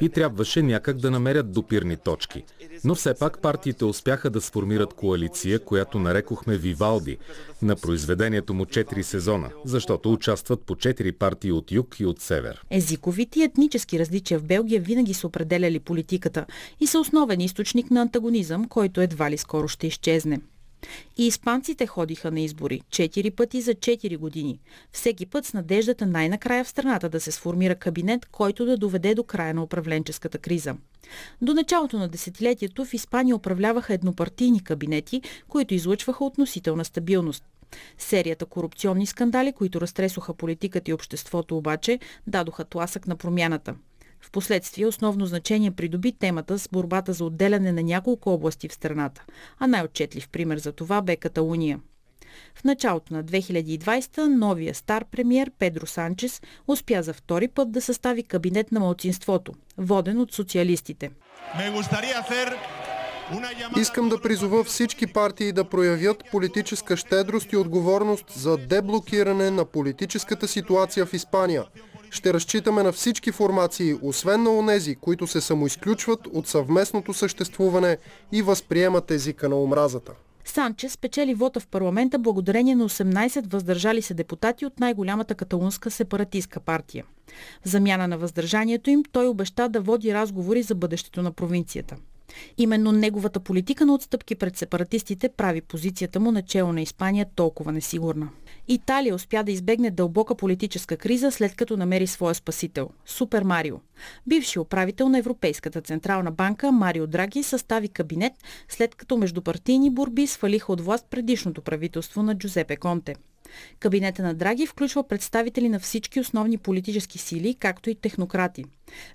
И трябваше някак да намерят допирни точки. Но все пак партиите успяха да сформират коалиция, която нарекохме Вивалди, на произведението му 4 сезона, защото участват по 4 партии от юг и от север. Езиковите и етнически различия в Белгия винаги са определяли политиката и са основен източник на антагонизъм, който едва ли скоро ще изчезне. И испанците ходиха на избори четири пъти за 4 години. Всеки път с надеждата най-накрая в страната да се сформира кабинет, който да доведе до края на управленческата криза. До началото на десетилетието в Испания управляваха еднопартийни кабинети, които излъчваха относителна стабилност. Серията корупционни скандали, които разтресоха политиката и обществото обаче, дадоха тласък на промяната – Впоследствие основно значение придоби темата с борбата за отделяне на няколко области в страната, а най-отчетлив пример за това бе Каталуния. В началото на 2020 новия стар премьер Педро Санчес успя за втори път да състави кабинет на малцинството, воден от социалистите. Искам да призова всички партии да проявят политическа щедрост и отговорност за деблокиране на политическата ситуация в Испания – ще разчитаме на всички формации, освен на онези, които се самоизключват от съвместното съществуване и възприемат езика на омразата. Санчес спечели вота в парламента благодарение на 18 въздържали се депутати от най-голямата каталунска сепаратистка партия. В замяна на въздържанието им той обеща да води разговори за бъдещето на провинцията. Именно неговата политика на отстъпки пред сепаратистите прави позицията му начало на Испания толкова несигурна. Италия успя да избегне дълбока политическа криза, след като намери своя спасител – Супер Марио. Бивши управител на Европейската централна банка Марио Драги състави кабинет, след като междупартийни борби свалиха от власт предишното правителство на Джузепе Конте. Кабинета на Драги включва представители на всички основни политически сили, както и технократи.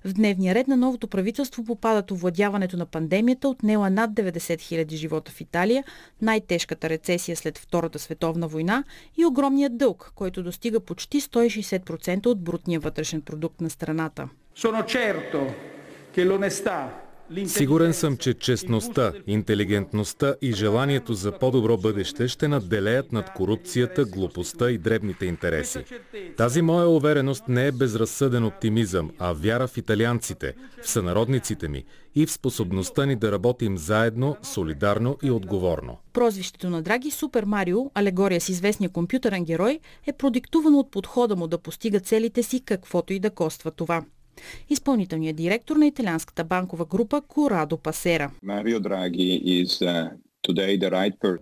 В дневния ред на новото правителство попадат овладяването на пандемията, отнела над 90 000 живота в Италия, най-тежката рецесия след Втората световна война и огромният дълг, който достига почти 160% от брутния вътрешен продукт на страната. Sono certo che l'onestà Сигурен съм, че честността, интелигентността и желанието за по-добро бъдеще ще надделеят над корупцията, глупостта и дребните интереси. Тази моя увереност не е безразсъден оптимизъм, а вяра в италианците, в сънародниците ми и в способността ни да работим заедно, солидарно и отговорно. Прозвището на Драги Супер Марио, алегория с известния компютърен герой, е продиктувано от подхода му да постига целите си, каквото и да коства това. Изпълнителният директор на италианската банкова група Корадо Пасера. Марио Драги is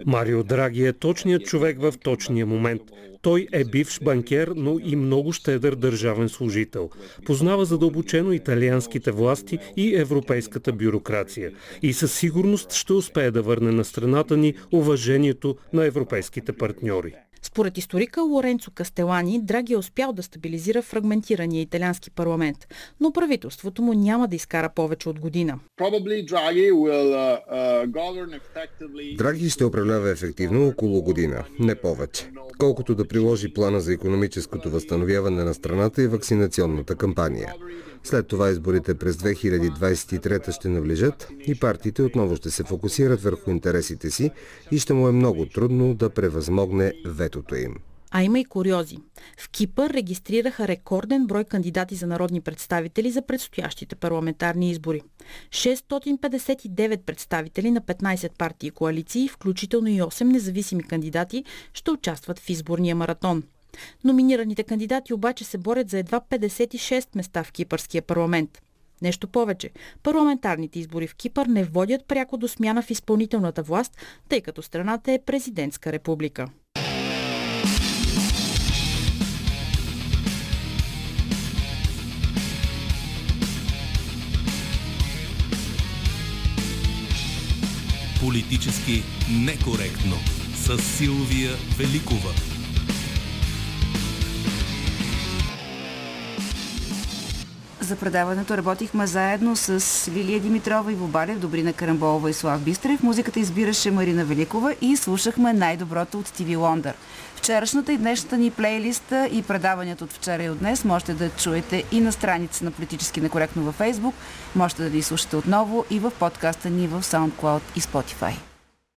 Марио Драги е точният човек в точния момент. Той е бивш банкер, но и много щедър държавен служител. Познава задълбочено италианските власти и европейската бюрокрация. И със сигурност ще успее да върне на страната ни уважението на европейските партньори. Според историка Лоренцо Кастелани, Драги е успял да стабилизира фрагментирания италиански парламент, но правителството му няма да изкара повече от година. Uh, uh, Драги ще управлява ефективно около година, не повече. Колкото да приложи плана за економическото възстановяване на страната и вакцинационната кампания. След това изборите през 2023 ще навлежат и партиите отново ще се фокусират върху интересите си и ще му е много трудно да превъзмогне ветото им. А има и куриози. В Кипър регистрираха рекорден брой кандидати за народни представители за предстоящите парламентарни избори. 659 представители на 15 партии и коалиции, включително и 8 независими кандидати, ще участват в изборния маратон. Номинираните кандидати обаче се борят за едва 56 места в Кипърския парламент. Нещо повече, парламентарните избори в Кипър не водят пряко до смяна в изпълнителната власт, тъй като страната е президентска република. Политически некоректно с Силвия Великова. За предаването работихме заедно с Лилия Димитрова и Вобалев, Добрина Карамболова и Слав Бистрев. Музиката избираше Марина Великова и слушахме най-доброто от Стиви Лондър. Вчерашната и днешната ни плейлиста и предаванията от вчера и от днес можете да чуете и на страница на Политически некоректно във Facebook. Можете да ни слушате отново и в подкаста ни в SoundCloud и Spotify.